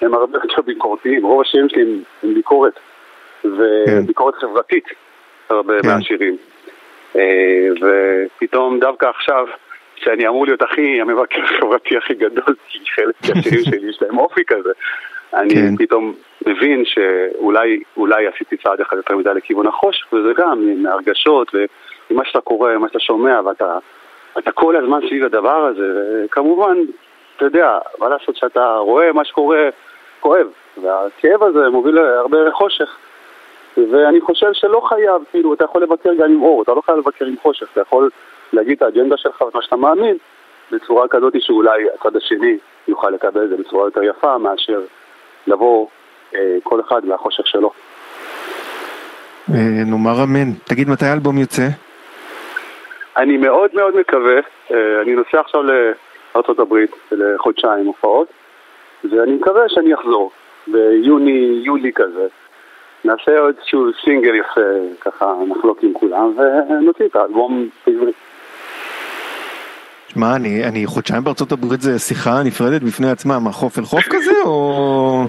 [SPEAKER 1] הם הרבה יותר ביקורתיים, רוב השירים שלי הם, הם ביקורת, וביקורת כן. חברתית, הרבה כן. מהשירים. אה, ופתאום דווקא עכשיו, שאני אמור להיות הכי, המבקר החברתי הכי גדול, כי חלק מהשירים שלי יש להם אופי כזה, אני כן. פתאום מבין שאולי עשיתי צעד אחד יותר מדי לכיוון החושך, וזה גם מהרגשות ומה שאתה קורא, מה שאתה שומע, ואתה אתה כל הזמן סביב הדבר הזה, וכמובן, אתה יודע, מה לעשות שאתה רואה מה שקורה, כואב, והכאב הזה מוביל להרבה חושך. ואני חושב שלא חייב, כאילו, אתה יכול לבקר גם עם אור, אתה לא חייב לבקר עם חושך, אתה יכול להגיד את האג'נדה שלך ומה שאתה מאמין בצורה כזאת שאולי הצד השני יוכל לקבל את זה בצורה יותר יפה מאשר לבוא אה, כל אחד מהחושך שלו.
[SPEAKER 2] אה, נאמר אמן. תגיד מתי האלבום יוצא?
[SPEAKER 1] אני מאוד מאוד מקווה, אה, אני נוסע עכשיו לארה"ב לחודשיים הופעות ואני מקווה שאני אחזור ביוני, יולי כזה נעשה עוד איזשהו סינגל יפה, ככה נחלוק עם כולם ונוציא את האלבום בעברית.
[SPEAKER 2] שמע, אני, אני חודשיים בארצות הברית זה שיחה נפרדת בפני עצמה, מה חוף אל חוף כזה או...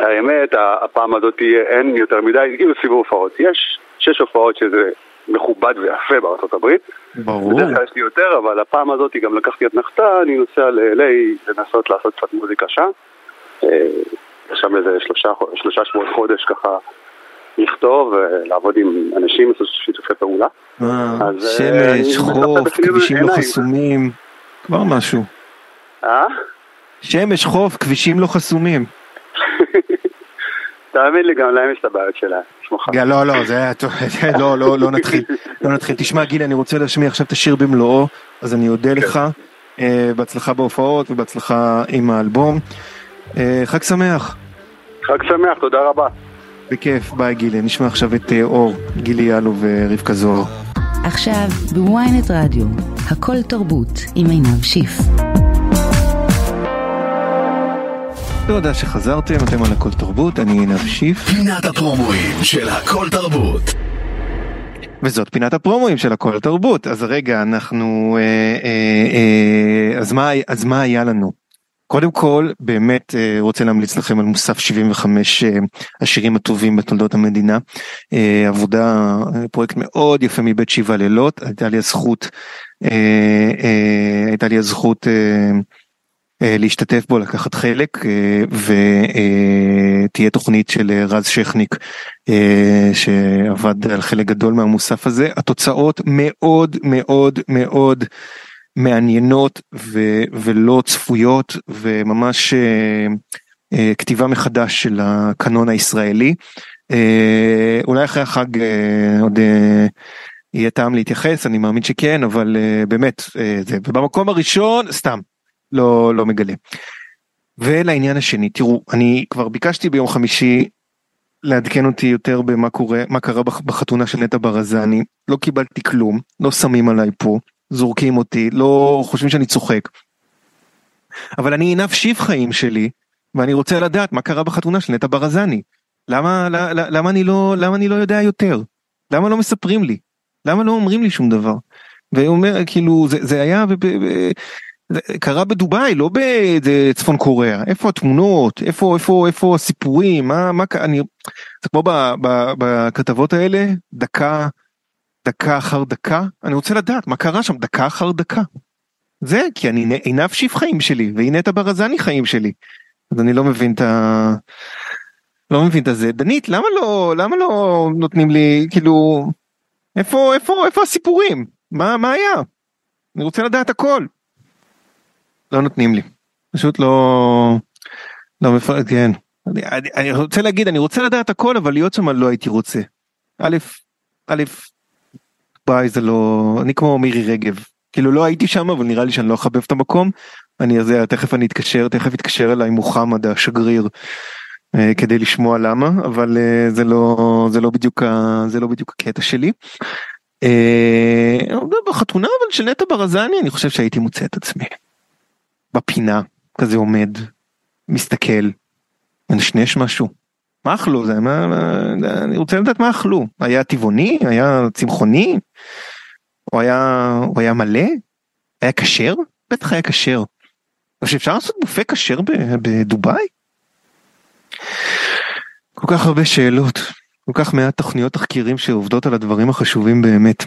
[SPEAKER 1] האמת, הפעם הזאת אין יותר מדי, כאילו סיבוב הופעות. יש שש הופעות שזה מכובד ויפה בארצות הברית.
[SPEAKER 2] ברור.
[SPEAKER 1] בדרך כלל יש לי יותר, אבל הפעם הזאת גם לקחתי את נחתה, אני נוסע ל-LA לנסות לעשות קצת מוזיקה שם. אה, שם איזה שלושה, שלושה שבועות חודש ככה לכתוב ולעבוד עם אנשים, לעשות שיתופי פעולה.
[SPEAKER 2] אה, שמש, חוף, כבישים לא חסומים, כבר משהו.
[SPEAKER 1] אה?
[SPEAKER 2] שמש, חוף, כבישים לא חסומים.
[SPEAKER 1] תאמין לי, גם להם יש את הבעיות שלהם.
[SPEAKER 2] לא, לא, זה היה טוב, לא, לא, לא נתחיל, לא נתחיל. תשמע, גיל, אני רוצה להשמיע עכשיו את השיר במלואו, אז אני אודה כן. לך, אה, בהצלחה בהופעות ובהצלחה עם האלבום. אה, חג שמח.
[SPEAKER 1] חג שמח, תודה רבה.
[SPEAKER 2] בכיף, ביי גילי. נשמע עכשיו את אה, אור, גילי יאלו ורבקה זוהר.
[SPEAKER 4] עכשיו בוויינט רדיו, הכל תרבות עם עינב שיף.
[SPEAKER 2] תודה שחזרתם, אתם על הכל תרבות, אני עינב שיף.
[SPEAKER 5] פינת הפרומואים של הכל תרבות.
[SPEAKER 2] וזאת פינת הפרומואים של הכל תרבות, אז רגע אנחנו, אה, אה, אה, אז, מה, אז מה היה לנו? קודם כל באמת אה, רוצה להמליץ לכם על מוסף 75 אה, השירים הטובים בתולדות המדינה אה, עבודה פרויקט מאוד יפה מבית שבעה לילות הייתה לי הזכות הייתה לי הזכות להשתתף בו לקחת חלק ותהיה תוכנית של רז שכניק שעבד על חלק גדול מהמוסף הזה התוצאות מאוד מאוד מאוד מעניינות ו- ולא צפויות וממש כתיבה מחדש של הקנון הישראלי. אולי אחרי החג עוד יהיה טעם להתייחס, אני מאמין שכן, אבל uh, באמת, uh, זה במקום הראשון, סתם, לא, לא מגלה. ולעניין השני, תראו, אני כבר ביקשתי ביום חמישי לעדכן אותי יותר במה קורה, מה קרה בחתונה של נטע ברזני, לא קיבלתי כלום, לא שמים עליי פה. זורקים אותי, לא חושבים שאני צוחק. אבל אני עינב שיף חיים שלי, ואני רוצה לדעת מה קרה בחתונה של נטע ברזני. למה, למה, למה, אני לא, למה אני לא יודע יותר? למה לא מספרים לי? למה לא אומרים לי שום דבר? והוא אומר כאילו זה, זה היה, קרה בדובאי לא בצפון קוריאה איפה התמונות איפה איפה איפה הסיפורים מה מה אני זה כמו בכתבות האלה דקה דקה אחר דקה אני רוצה לדעת מה קרה שם דקה אחר דקה. זה כי אני עינב שיף חיים שלי והנה את הברזני חיים שלי. אז אני לא מבין את ה... לא מבין את זה דנית למה לא למה לא נותנים לי כאילו איפה איפה איפה הסיפורים מה מה היה. אני רוצה לדעת הכל. לא נותנים לי פשוט לא לא מפרט כן אני, אני, אני רוצה להגיד אני רוצה לדעת הכל אבל להיות שם לא הייתי רוצה. א' א' ביי זה לא אני כמו מירי רגב כאילו לא הייתי שם אבל נראה לי שאני לא אחבב את המקום אני אז תכף אני אתקשר תכף אתקשר אליי מוחמד השגריר אה, כדי לשמוע למה אבל אה, זה לא זה לא בדיוק זה לא בדיוק הקטע שלי. אה, בחתונה אבל של נטע ברזני אני חושב שהייתי מוצא את עצמי. בפינה כזה עומד מסתכל מנשנש משהו. מה אכלו זה מה, מה אני רוצה לדעת מה אכלו היה טבעוני היה צמחוני הוא היה הוא היה מלא היה כשר בטח היה כשר. שאפשר לעשות בופה כשר בדובאי? כל כך הרבה שאלות כל כך מעט תוכניות תחקירים שעובדות על הדברים החשובים באמת.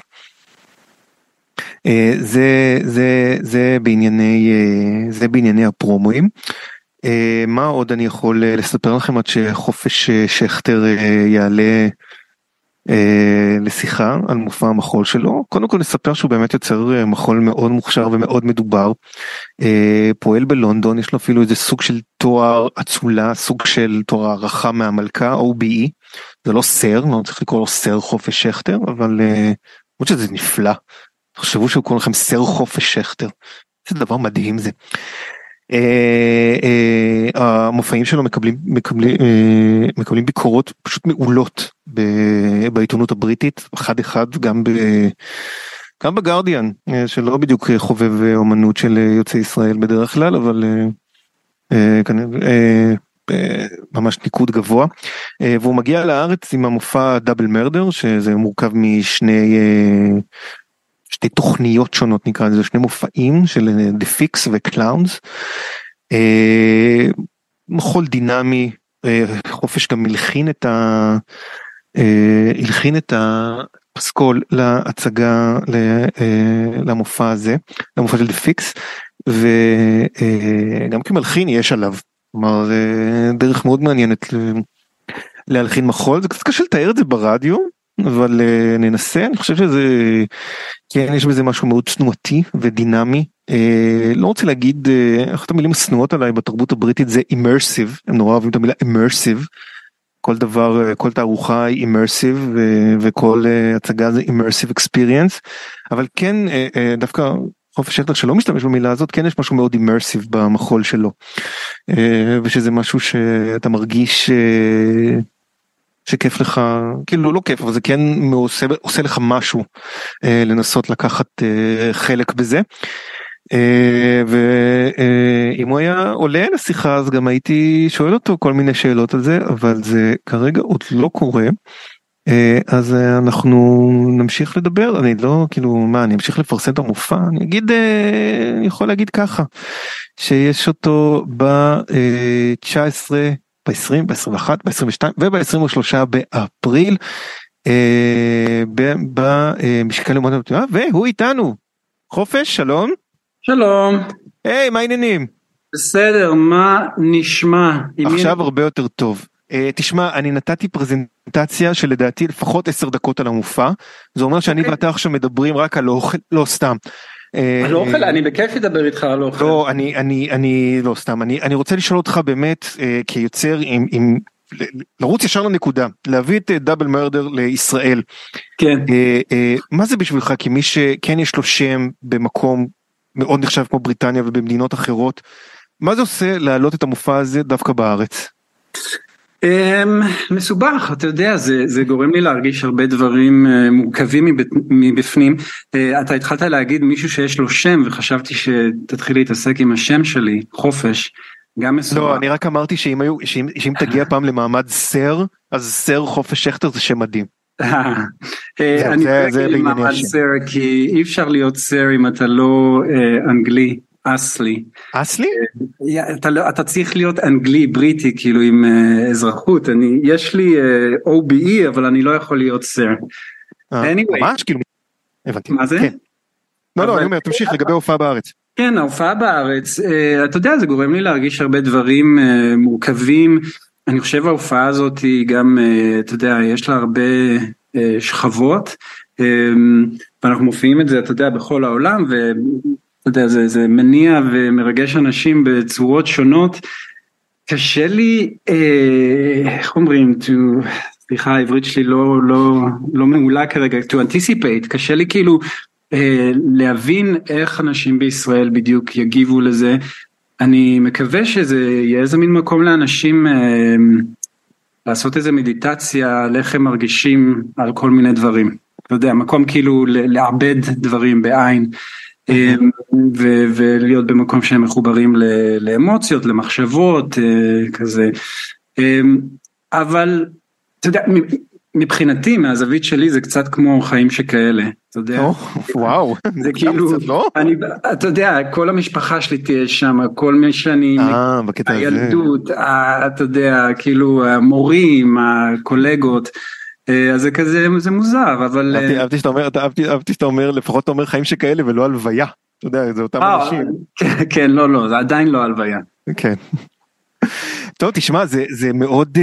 [SPEAKER 2] אה, זה זה זה בענייני אה, זה בענייני הפרומואים. אה, מה עוד אני יכול לספר לכם עד שחופש שכטר יעלה לשיחה על מופע המחול שלו? קודם כל נספר שהוא באמת יוצר מחול מאוד מוכשר ומאוד מדובר. פועל בלונדון יש לו אפילו איזה סוג של תואר אצולה סוג של תואר הערכה מהמלכה OBE זה לא סר לא צריך לקרוא לו סר חופש שכטר אבל למרות שזה נפלא תחשבו שהוא קורא לכם סר חופש שכטר. איזה דבר מדהים זה. אה, אה, המופעים שלו מקבלים מקבלים אה, מקבלים ביקורות פשוט מעולות בעיתונות הבריטית אחד אחד גם ב... גם בגרדיאן שלא בדיוק חובב אומנות של יוצאי ישראל בדרך כלל אבל ממש ניקוד גבוה והוא מגיע לארץ עם המופע Double Murder שזה מורכב משני שתי תוכניות שונות נקרא לזה שני מופעים של The Fix ו Clowns. מחול דינמי אה, חופש גם הלחין את ה... אה, הלחין את הפסקול להצגה אה, למופע הזה למופע של The Fix וגם כמלחין יש עליו. כלומר זה דרך מאוד מעניינת להלחין מחול זה קצת קשה לתאר את זה ברדיו אבל uh, ננסה אני חושב שזה כן יש בזה משהו מאוד תנועתי ודינמי uh, לא רוצה להגיד uh, אחת המילים השנואות עליי בתרבות הבריטית זה immersive הם נורא אוהבים את המילה immersive. כל דבר כל תערוכה היא immersive וכל uh, הצגה זה immersive experience אבל כן uh, uh, דווקא חופש שטח שלא משתמש במילה הזאת כן יש משהו מאוד immersive במחול שלו ושזה משהו שאתה מרגיש. שכיף לך כאילו לא כיף אבל זה כן עושה, עושה לך משהו אה, לנסות לקחת אה, חלק בזה. אה, ואם אה, הוא היה עולה לשיחה אז גם הייתי שואל אותו כל מיני שאלות על זה אבל זה כרגע עוד לא קורה. אה, אז אה, אנחנו נמשיך לדבר אני לא כאילו מה אני אמשיך לפרסם את המופע אני אגיד אה, אני יכול להגיד ככה שיש אותו ב-19 ב-20, ב-21, ב-22 וב-23 באפריל אה, במשקל אומנות המתאימה והוא איתנו. חופש שלום.
[SPEAKER 6] שלום.
[SPEAKER 2] היי מה העניינים?
[SPEAKER 6] בסדר מה נשמע?
[SPEAKER 2] עכשיו הרבה יותר טוב. Uh, תשמע אני נתתי פרזנטציה שלדעתי לפחות 10 דקות על המופע זה אומר שאני okay. אוקיי. ואתה עכשיו מדברים רק על אוכל לא סתם
[SPEAKER 6] אה, על אוכל אני בכיף אדבר איתך על אוכל.
[SPEAKER 2] לא אני אני אני לא סתם אני אני רוצה לשאול אותך באמת אה, כיוצר עם עם לרוץ ישר לנקודה להביא את דאבל מרדר לישראל.
[SPEAKER 6] כן.
[SPEAKER 2] אה, מה זה בשבילך כמי שכן יש לו שם במקום מאוד נחשב כמו בריטניה ובמדינות אחרות מה זה עושה להעלות את המופע הזה דווקא בארץ.
[SPEAKER 6] Um, מסובך אתה יודע זה זה גורם לי להרגיש הרבה דברים uh, מורכבים מבפנים uh, אתה התחלת להגיד מישהו שיש לו שם וחשבתי שתתחיל להתעסק עם השם שלי חופש. גם מסובך.
[SPEAKER 2] לא אני רק אמרתי שאם היו שאם, שאם תגיע פעם למעמד סר אז סר חופש שכטר זה שם מדהים.
[SPEAKER 6] אה, אני במעמד סר כי אי אפשר להיות סר אם אתה לא אה, אנגלי אסלי.
[SPEAKER 2] אסלי?
[SPEAKER 6] אה, אתה, לא, אתה צריך להיות אנגלי בריטי כאילו עם אזרחות אני יש לי OBE אבל אני לא יכול להיות סר.
[SPEAKER 2] anyway. ממש כאילו. הבנתי.
[SPEAKER 6] מה זה?
[SPEAKER 2] כן. לא לא אני אומר תמשיך לגבי הופעה בארץ.
[SPEAKER 6] כן ההופעה בארץ אתה יודע זה גורם לי להרגיש הרבה דברים מורכבים אני חושב ההופעה הזאת היא גם אתה יודע יש לה הרבה אה, שכבות אמ, ואנחנו מופיעים את זה אתה יודע בכל העולם ואתה יודע זה, זה מניע ומרגש אנשים בצורות שונות. קשה לי אה, איך אומרים to סליחה העברית שלי לא לא לא מעולה כרגע to anticipate. קשה לי כאילו אה, להבין איך אנשים בישראל בדיוק יגיבו לזה. אני מקווה שזה יהיה איזה מין מקום לאנשים לעשות איזה מדיטציה על איך הם מרגישים על כל מיני דברים. אתה יודע, מקום כאילו לעבד דברים בעין. אמ, ולהיות במקום שהם מחוברים לאמוציות, למחשבות, אה, כזה. אמ, אבל אתה יודע, מבחינתי מהזווית שלי זה קצת כמו חיים שכאלה, אתה יודע.
[SPEAKER 2] וואו,
[SPEAKER 6] זה כאילו, לא? אני, אתה יודע, כל המשפחה שלי תהיה שם, כל מי שאני,
[SPEAKER 2] אה.
[SPEAKER 6] הילדות, אתה יודע, כאילו המורים, הקולגות. אה, אז זה כזה, זה מוזר, אבל...
[SPEAKER 2] אהבתי שאתה אומר, אהבתי שאתה אומר, לפחות אתה אומר חיים שכאלה ולא הלוויה. אתה יודע, זה אותם אה, אנשים.
[SPEAKER 6] כן, לא, לא, זה עדיין לא הלוויה.
[SPEAKER 2] כן. טוב, תשמע, זה מאוד...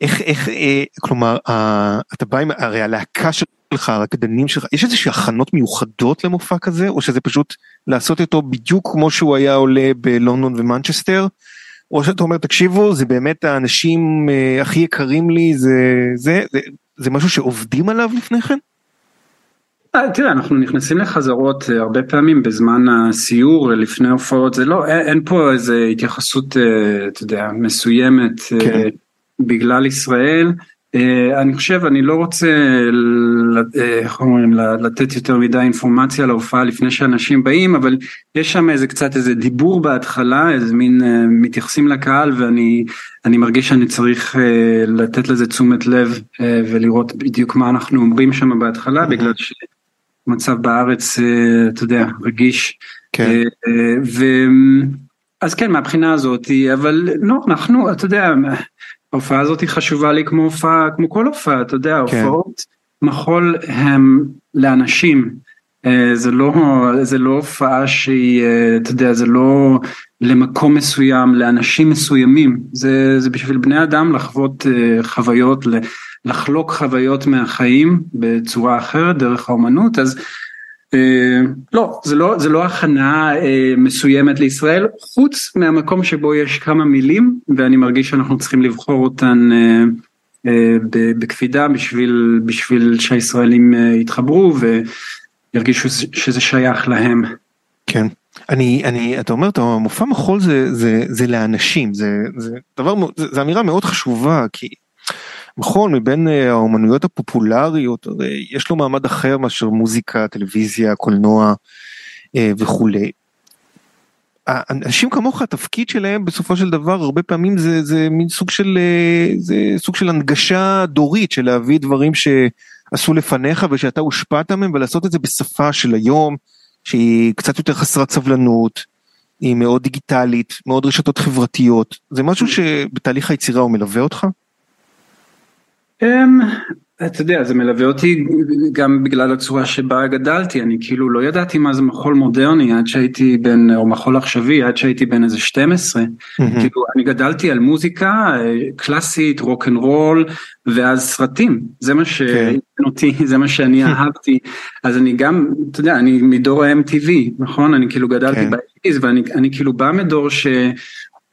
[SPEAKER 2] איך, איך, אה, כלומר, אה, אתה בא עם, הרי הלהקה שלך, הרקדנים שלך, יש איזושהי הכנות מיוחדות למופע כזה, או שזה פשוט לעשות אותו בדיוק כמו שהוא היה עולה בלונדון ומנצ'סטר, או שאתה אומר, תקשיבו, זה באמת האנשים אה, הכי יקרים לי, זה, זה, זה, זה משהו שעובדים עליו לפני כן?
[SPEAKER 6] אה, תראה אנחנו נכנסים לחזרות אה, הרבה פעמים בזמן הסיור לפני הופעות זה לא אין, אין פה איזה התייחסות אתה יודע מסוימת כן. בגלל ישראל. Uh, אני חושב, אני לא רוצה, אה, איך אומרים, לתת יותר מדי אינפורמציה להופעה לפני שאנשים באים, אבל יש שם איזה קצת איזה דיבור בהתחלה, איזה מין uh, מתייחסים לקהל ואני מרגיש שאני צריך לתת לזה תשומת לב uh, ולראות בדיוק מה אנחנו אומרים שם בהתחלה, בגלל שמצב בארץ, אתה יודע, רגיש. כן. ו... אז כן מהבחינה הזאת אבל לא אנחנו אתה יודע ההופעה הזאת היא חשובה לי כמו הופעה, כמו כל הופעה, אתה יודע, כן. הופעות מחול הם לאנשים, אה, זה לא, זה לא הופעה שהיא, אה, אתה יודע, זה לא למקום מסוים, לאנשים מסוימים, זה, זה בשביל בני אדם לחוות אה, חוויות, לחלוק חוויות מהחיים בצורה אחרת דרך האומנות, אז לא, זה לא, זה לא הכנה אה, מסוימת לישראל, חוץ מהמקום שבו יש כמה מילים ואני מרגיש שאנחנו צריכים לבחור אותן אה, בקפידה בשביל, בשביל שהישראלים יתחברו וירגישו שזה שייך להם.
[SPEAKER 2] כן. אני, אני, אתה אומר, אתה מופע מחול זה, זה, זה לאנשים, זה, זה דבר, זה, זה אמירה מאוד חשובה, כי נכון, מבין אה, האומנויות הפופולריות, יש לו מעמד אחר מאשר מוזיקה, טלוויזיה, קולנוע אה, וכולי. אנשים כמוך התפקיד שלהם בסופו של דבר הרבה פעמים זה, זה מין סוג של אה, זה סוג של הנגשה דורית של להביא דברים שעשו לפניך ושאתה הושפעת מהם ולעשות את זה בשפה של היום שהיא קצת יותר חסרת סבלנות, היא מאוד דיגיטלית, מאוד רשתות חברתיות, זה משהו שבתהליך היצירה הוא מלווה אותך?
[SPEAKER 6] Um, אתה יודע זה מלווה אותי גם בגלל הצורה שבה גדלתי אני כאילו לא ידעתי מה זה מחול מודרני עד שהייתי בן או מחול עכשווי עד שהייתי בן איזה 12 mm-hmm. כאילו אני גדלתי על מוזיקה אה, קלאסית רוק אנד רול ואז סרטים זה מה שעניין כן. אותי זה מה שאני אהבתי אז אני גם אתה יודע אני מדור ה-MTV נכון אני כאילו גדלתי כן. באייטיז ואני כאילו בא מדור ש...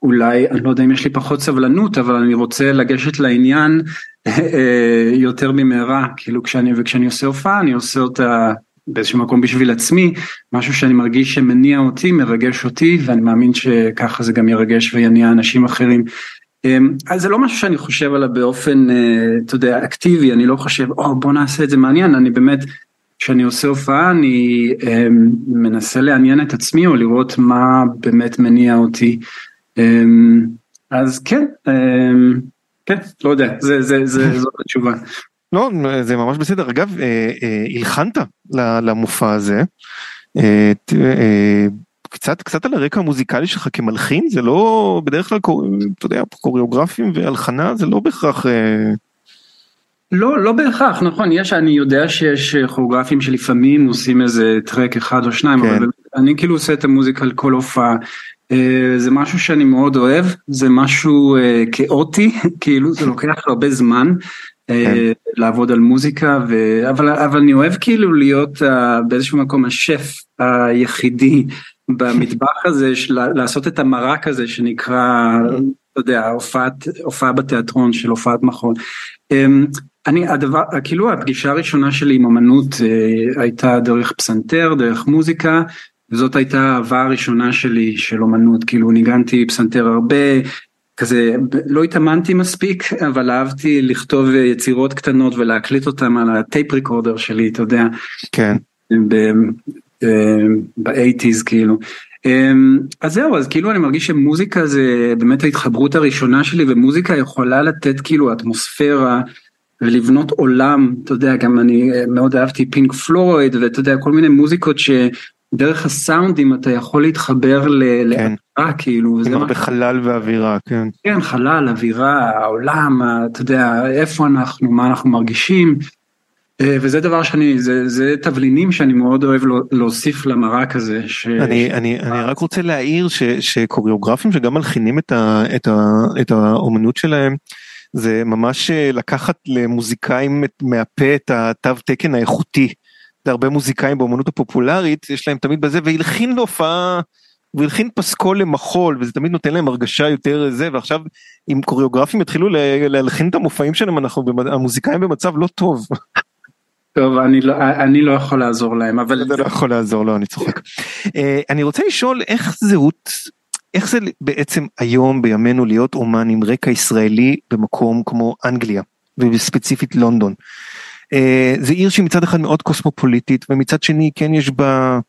[SPEAKER 6] אולי, אני לא יודע אם יש לי פחות סבלנות, אבל אני רוצה לגשת לעניין אה, יותר במהרה, כאילו כשאני, וכשאני עושה הופעה, אני עושה אותה באיזשהו מקום בשביל עצמי, משהו שאני מרגיש שמניע אותי, מרגש אותי, ואני מאמין שככה זה גם ירגש ויניע אנשים אחרים. אמ, אז זה לא משהו שאני חושב עליו באופן, אה, אתה יודע, אקטיבי, אני לא חושב, או בוא נעשה את זה מעניין, אני באמת, כשאני עושה הופעה, אני אמ, מנסה לעניין את עצמי או לראות מה באמת מניע אותי. אמ, אז כן, אמ, כן, לא יודע, זה, זה, זה, זאת התשובה.
[SPEAKER 2] לא, זה ממש בסדר. אגב, אה, אה, הלחנת למופע הזה. אה, קצת קצת על הרקע המוזיקלי שלך כמלחין זה לא בדרך כלל אתה יודע קוריאוגרפים והלחנה זה לא בהכרח
[SPEAKER 6] לא, לא בהכרח, נכון, יש, אני יודע שיש כוריאוגרפים שלפעמים עושים איזה טרק אחד או שניים,
[SPEAKER 2] כן.
[SPEAKER 6] אבל אני כאילו עושה את המוזיקה על כל הופעה. אה, זה משהו שאני מאוד אוהב, זה משהו אה, כאוטי, כאילו זה לוקח הרבה זמן אה,
[SPEAKER 2] כן.
[SPEAKER 6] לעבוד על מוזיקה, ו... אבל, אבל אני אוהב כאילו להיות באיזשהו מקום השף היחידי במטבח הזה, של... לעשות את המרק הזה שנקרא, אתה יודע, הופעת, הופעה בתיאטרון של הופעת מכון. אמ, אני הדבר כאילו הפגישה הראשונה שלי עם אמנות אה, הייתה דרך פסנתר דרך מוזיקה וזאת הייתה האהבה הראשונה שלי של אמנות כאילו ניגנתי פסנתר הרבה כזה לא התאמנתי מספיק אבל אהבתי לכתוב אה, יצירות קטנות ולהקליט אותם על ה tape recorder שלי אתה יודע.
[SPEAKER 2] כן.
[SPEAKER 6] באייטיז כאילו. אמ, אז זהו אז כאילו אני מרגיש שמוזיקה זה באמת ההתחברות הראשונה שלי ומוזיקה יכולה לתת כאילו אטמוספירה ולבנות עולם. אתה יודע גם אני אה, מאוד אהבתי פינק פלויד ואתה יודע כל מיני מוזיקות שדרך הסאונדים אתה יכול להתחבר ל-
[SPEAKER 2] כן.
[SPEAKER 6] לאווירה כאילו וזה
[SPEAKER 2] עם
[SPEAKER 6] מה
[SPEAKER 2] הרבה חלל ואווירה כן
[SPEAKER 6] כן, חלל, אווירה, העולם, אתה יודע, איפה אנחנו, מה אנחנו מרגישים. אה, וזה דבר שאני, זה, זה תבלינים שאני מאוד אוהב להוסיף למרק הזה. ש...
[SPEAKER 2] אני אני אני רק רוצה להעיר ש- שקוריאוגרפים שגם מלחינים את ה- את ה- את האומנות שלהם. זה ממש אה, לקחת למוזיקאים מהפה את התו תקן האיכותי. זה הרבה מוזיקאים באומנות הפופולרית יש להם תמיד בזה והלחין להופעה. הוא הלחין פסקול למחול וזה תמיד נותן להם הרגשה יותר זה ועכשיו אם קוריאוגרפים יתחילו להלחין את המופעים שלהם אנחנו המוזיקאים במצב לא טוב.
[SPEAKER 6] טוב, אני לא, אני לא יכול לעזור להם, אבל
[SPEAKER 2] אתה לא יכול לעזור לו אני צוחק. אה, אני רוצה לשאול איך זהות איך זה בעצם היום בימינו להיות אומן עם רקע ישראלי במקום כמו אנגליה וספציפית לונדון. אה, זה עיר שמצד אחד מאוד קוסמופוליטית ומצד שני כן יש בה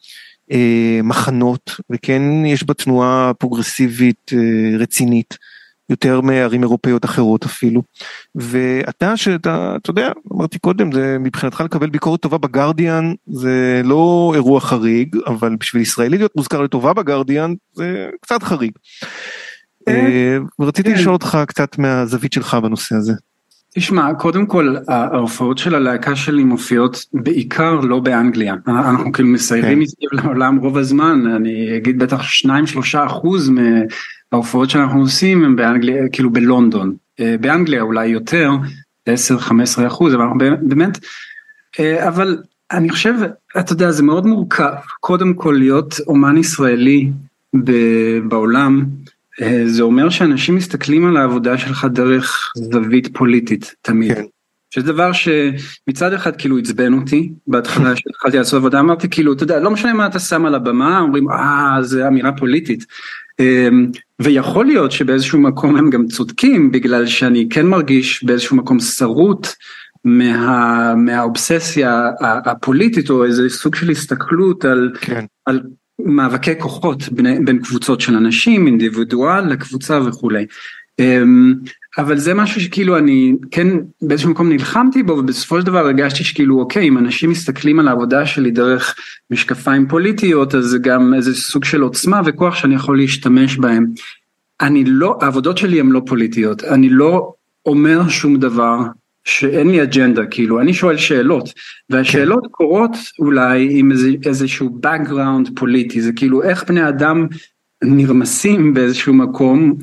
[SPEAKER 2] אה, מחנות וכן יש בה תנועה פרוגרסיבית אה, רצינית יותר מערים אירופאיות אחרות אפילו. ואתה שאתה אתה יודע אמרתי קודם זה מבחינתך לקבל ביקורת טובה בגרדיאן זה לא אירוע חריג אבל בשביל ישראלי להיות מוזכר לטובה בגרדיאן זה קצת חריג. אה, ורציתי
[SPEAKER 6] כן.
[SPEAKER 2] לשאול אותך קצת מהזווית שלך בנושא הזה.
[SPEAKER 6] תשמע, קודם כל, ההופעות של הלהקה שלי מופיעות בעיקר לא באנגליה. אנחנו כאילו מסיירים
[SPEAKER 2] כן.
[SPEAKER 6] מסביב לעולם רוב הזמן, אני אגיד בטח 2-3 אחוז מההופעות שאנחנו עושים הם באנגליה, כאילו בלונדון. אה, באנגליה אולי יותר, 10-15 אחוז, אבל אנחנו באמת, אה, אבל אני חושב, אתה יודע, זה מאוד מורכב, קודם כל להיות אומן ישראלי בעולם, זה אומר שאנשים מסתכלים על העבודה שלך דרך זווית פוליטית תמיד.
[SPEAKER 2] כן.
[SPEAKER 6] שזה דבר שמצד אחד כאילו עצבן אותי בהתחלה שהתחלתי לעשות עבודה אמרתי כאילו אתה יודע לא משנה מה אתה שם על הבמה אומרים אה זה אמירה פוליטית. אמ, ויכול להיות שבאיזשהו מקום הם גם צודקים בגלל שאני כן מרגיש באיזשהו מקום שרוט מה, מהאובססיה הפוליטית או איזה סוג של הסתכלות על,
[SPEAKER 2] כן.
[SPEAKER 6] על מאבקי כוחות בין, בין קבוצות של אנשים, אינדיבידואל לקבוצה וכולי. אמ, אבל זה משהו שכאילו אני כן באיזשהו מקום נלחמתי בו ובסופו של דבר הרגשתי שכאילו אוקיי אם אנשים מסתכלים על העבודה שלי דרך משקפיים פוליטיות אז זה גם איזה סוג של עוצמה וכוח שאני יכול להשתמש בהם. אני לא, העבודות שלי הן לא פוליטיות, אני לא אומר שום דבר שאין לי אג'נדה, כאילו, אני שואל שאלות, והשאלות קורות אולי עם איזה, איזשהו background פוליטי, זה כאילו איך בני אדם נרמסים באיזשהו מקום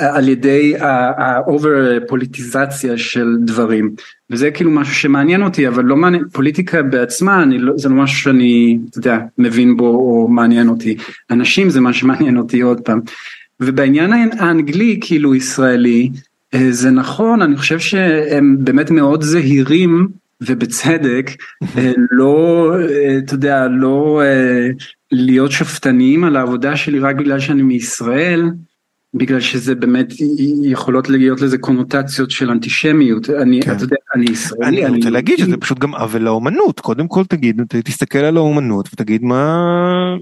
[SPEAKER 6] על ידי ה over פוליטיזציה של דברים. וזה כאילו משהו שמעניין אותי אבל לא מעניין פוליטיקה בעצמה אני לא, זה לא משהו שאני אתה יודע, מבין בו או מעניין אותי. אנשים זה מה שמעניין אותי עוד פעם. ובעניין האנגלי כאילו ישראלי אה, זה נכון אני חושב שהם באמת מאוד זהירים ובצדק אה, לא אה, אתה יודע לא אה, להיות שפטניים על העבודה שלי רק בגלל שאני מישראל בגלל שזה באמת יכולות להיות לזה קונוטציות של אנטישמיות אני
[SPEAKER 2] כן.
[SPEAKER 6] אתה יודע אני ישראלי
[SPEAKER 2] אני רוצה להגיד שזה פשוט גם עוול לאומנות קודם כל תגיד תסתכל על האומנות ותגיד מה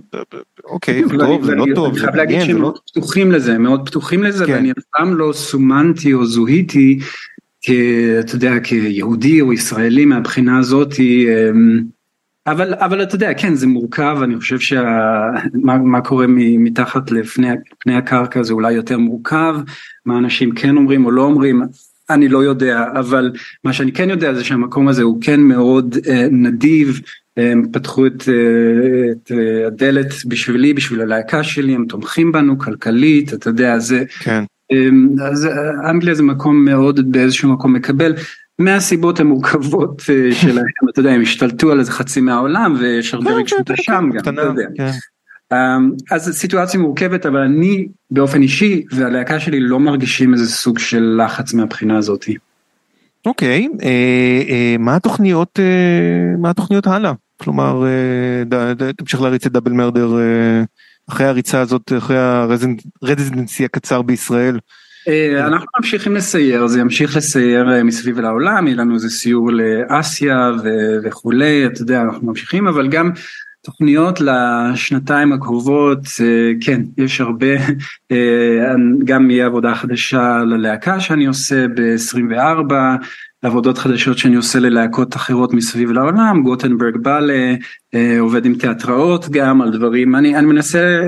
[SPEAKER 2] אוקיי זה טוב זה לא טוב
[SPEAKER 6] אני חייב להגיד שהם
[SPEAKER 2] לא
[SPEAKER 6] מאוד פתוחים לזה מאוד פתוחים לזה
[SPEAKER 2] כן.
[SPEAKER 6] ואני אף פעם לא סומנתי או זוהיתי אתה יודע, כיהודי או ישראלי מהבחינה הזאתי, אבל, אבל אתה יודע, כן, זה מורכב, אני חושב שמה קורה מתחת לפני הקרקע זה אולי יותר מורכב, מה אנשים כן אומרים או לא אומרים, אני לא יודע, אבל מה שאני כן יודע זה שהמקום הזה הוא כן מאוד אה, נדיב, הם פתחו את, אה, את אה, הדלת בשבילי, בשביל הלהקה שלי, הם תומכים בנו כלכלית, אתה יודע, זה...
[SPEAKER 2] כן.
[SPEAKER 6] אז אנגליה זה מקום מאוד באיזשהו מקום מקבל. מהסיבות המורכבות שלהם, אתה יודע, הם השתלטו על איזה חצי מהעולם ויש הרבה
[SPEAKER 2] כן,
[SPEAKER 6] רגשות
[SPEAKER 2] כן,
[SPEAKER 6] אשם גם, אתה יודע.
[SPEAKER 2] כן.
[SPEAKER 6] אז סיטואציה מורכבת, אבל אני באופן אישי והלהקה שלי לא מרגישים איזה סוג של לחץ מהבחינה הזאתי.
[SPEAKER 2] אוקיי, אה, אה, מה התוכניות, אה, מה התוכניות הלאה? כלומר, אה, תמשיך להריץ את דאבל מרדר אה, אחרי הריצה הזאת, אחרי הרזידנסי הקצר בישראל.
[SPEAKER 6] אה, אנחנו ממשיכים לסייר, זה ימשיך לסייר אה, מסביב לעולם, יהיה לנו איזה סיור לאסיה וכולי, אתה יודע, אנחנו ממשיכים, אבל גם תוכניות לשנתיים הקרובות, אה, כן, יש הרבה, גם יהיה עבודה חדשה ללהקה שאני עושה ב-24, עבודות חדשות שאני עושה ללהקות אחרות מסביב לעולם, גוטנברג בא עובד עם תיאטראות גם על דברים, אני, אני מנסה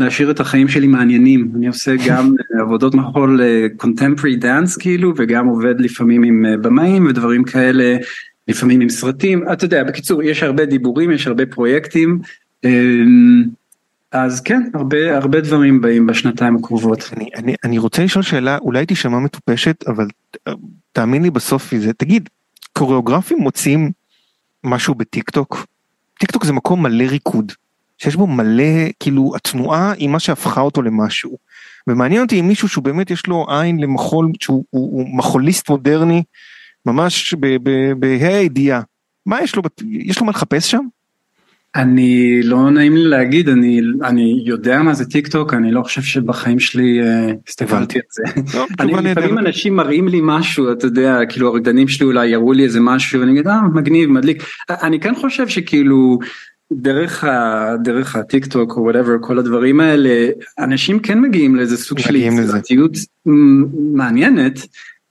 [SPEAKER 6] להשאיר את החיים שלי מעניינים, אני עושה גם אה, עבודות מחול קונטמפרי דאנס כאילו וגם עובד לפעמים עם אה, במאים ודברים כאלה, לפעמים עם סרטים, אתה יודע, בקיצור יש הרבה דיבורים, יש הרבה פרויקטים, אה, אז כן, הרבה, הרבה דברים באים בשנתיים הקרובות.
[SPEAKER 2] אני, אני, אני רוצה לשאול שאלה, אולי תישמע מטופשת, אבל אה, תאמין לי בסוף זה, תגיד, קוריאוגרפים מוצאים משהו בטיק טוק? טיק טוק זה מקום מלא ריקוד, שיש בו מלא, כאילו, התנועה היא מה שהפכה אותו למשהו. ומעניין אותי אם מישהו שהוא באמת יש לו עין למחול, שהוא הוא, הוא מחוליסט מודרני, ממש בה"א הידיעה. מה יש לו, יש לו מה לחפש שם?
[SPEAKER 6] אני לא נעים לי להגיד אני אני יודע מה זה טיק טוק אני לא חושב שבחיים שלי אה, הסתכלתי על זה.
[SPEAKER 2] לא,
[SPEAKER 6] אני לפעמים. אנשים מראים לי משהו אתה יודע כאילו הרקדנים שלי אולי יראו לי איזה משהו ואני אגיד אה מגניב מדליק אני כן חושב שכאילו דרך ה... דרך הטיק טוק או whatever כל הדברים האלה אנשים כן מגיעים לאיזה סוג של. יצירתיות מעניינת.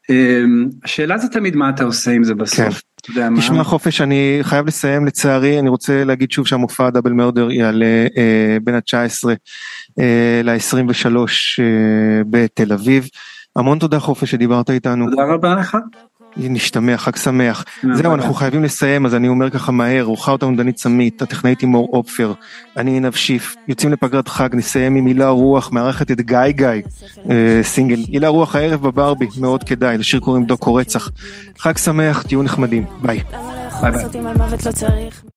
[SPEAKER 6] אה, השאלה זה תמיד מה אתה עושה עם זה
[SPEAKER 2] כן.
[SPEAKER 6] בסוף. מה-
[SPEAKER 2] תשמע חופש אני חייב לסיים לצערי אני רוצה להגיד שוב שהמופע דאבל מרדר יעלה אה, בין ה-19 אה, ל-23 אה, בתל אביב. המון תודה חופש שדיברת איתנו,
[SPEAKER 6] תודה רבה לך.
[SPEAKER 2] נשתמע, חג שמח.
[SPEAKER 6] תודה
[SPEAKER 2] זהו. אנחנו חייבים לסיים אז אני אומר ככה מהר, רוחה אותנו דנית סמית, הטכנאית עם מור אופפר, אני עינב שיף, יוצאים לפגרת חג, נסיים עם הילה רוח, מארחת את גיא גיא, אה, סינגל, הילה רוח הערב בברבי, מאוד כדאי, לשיר קוראים דוקו רצח. חג שמח, תהיו נחמדים, ביי.
[SPEAKER 7] למה לא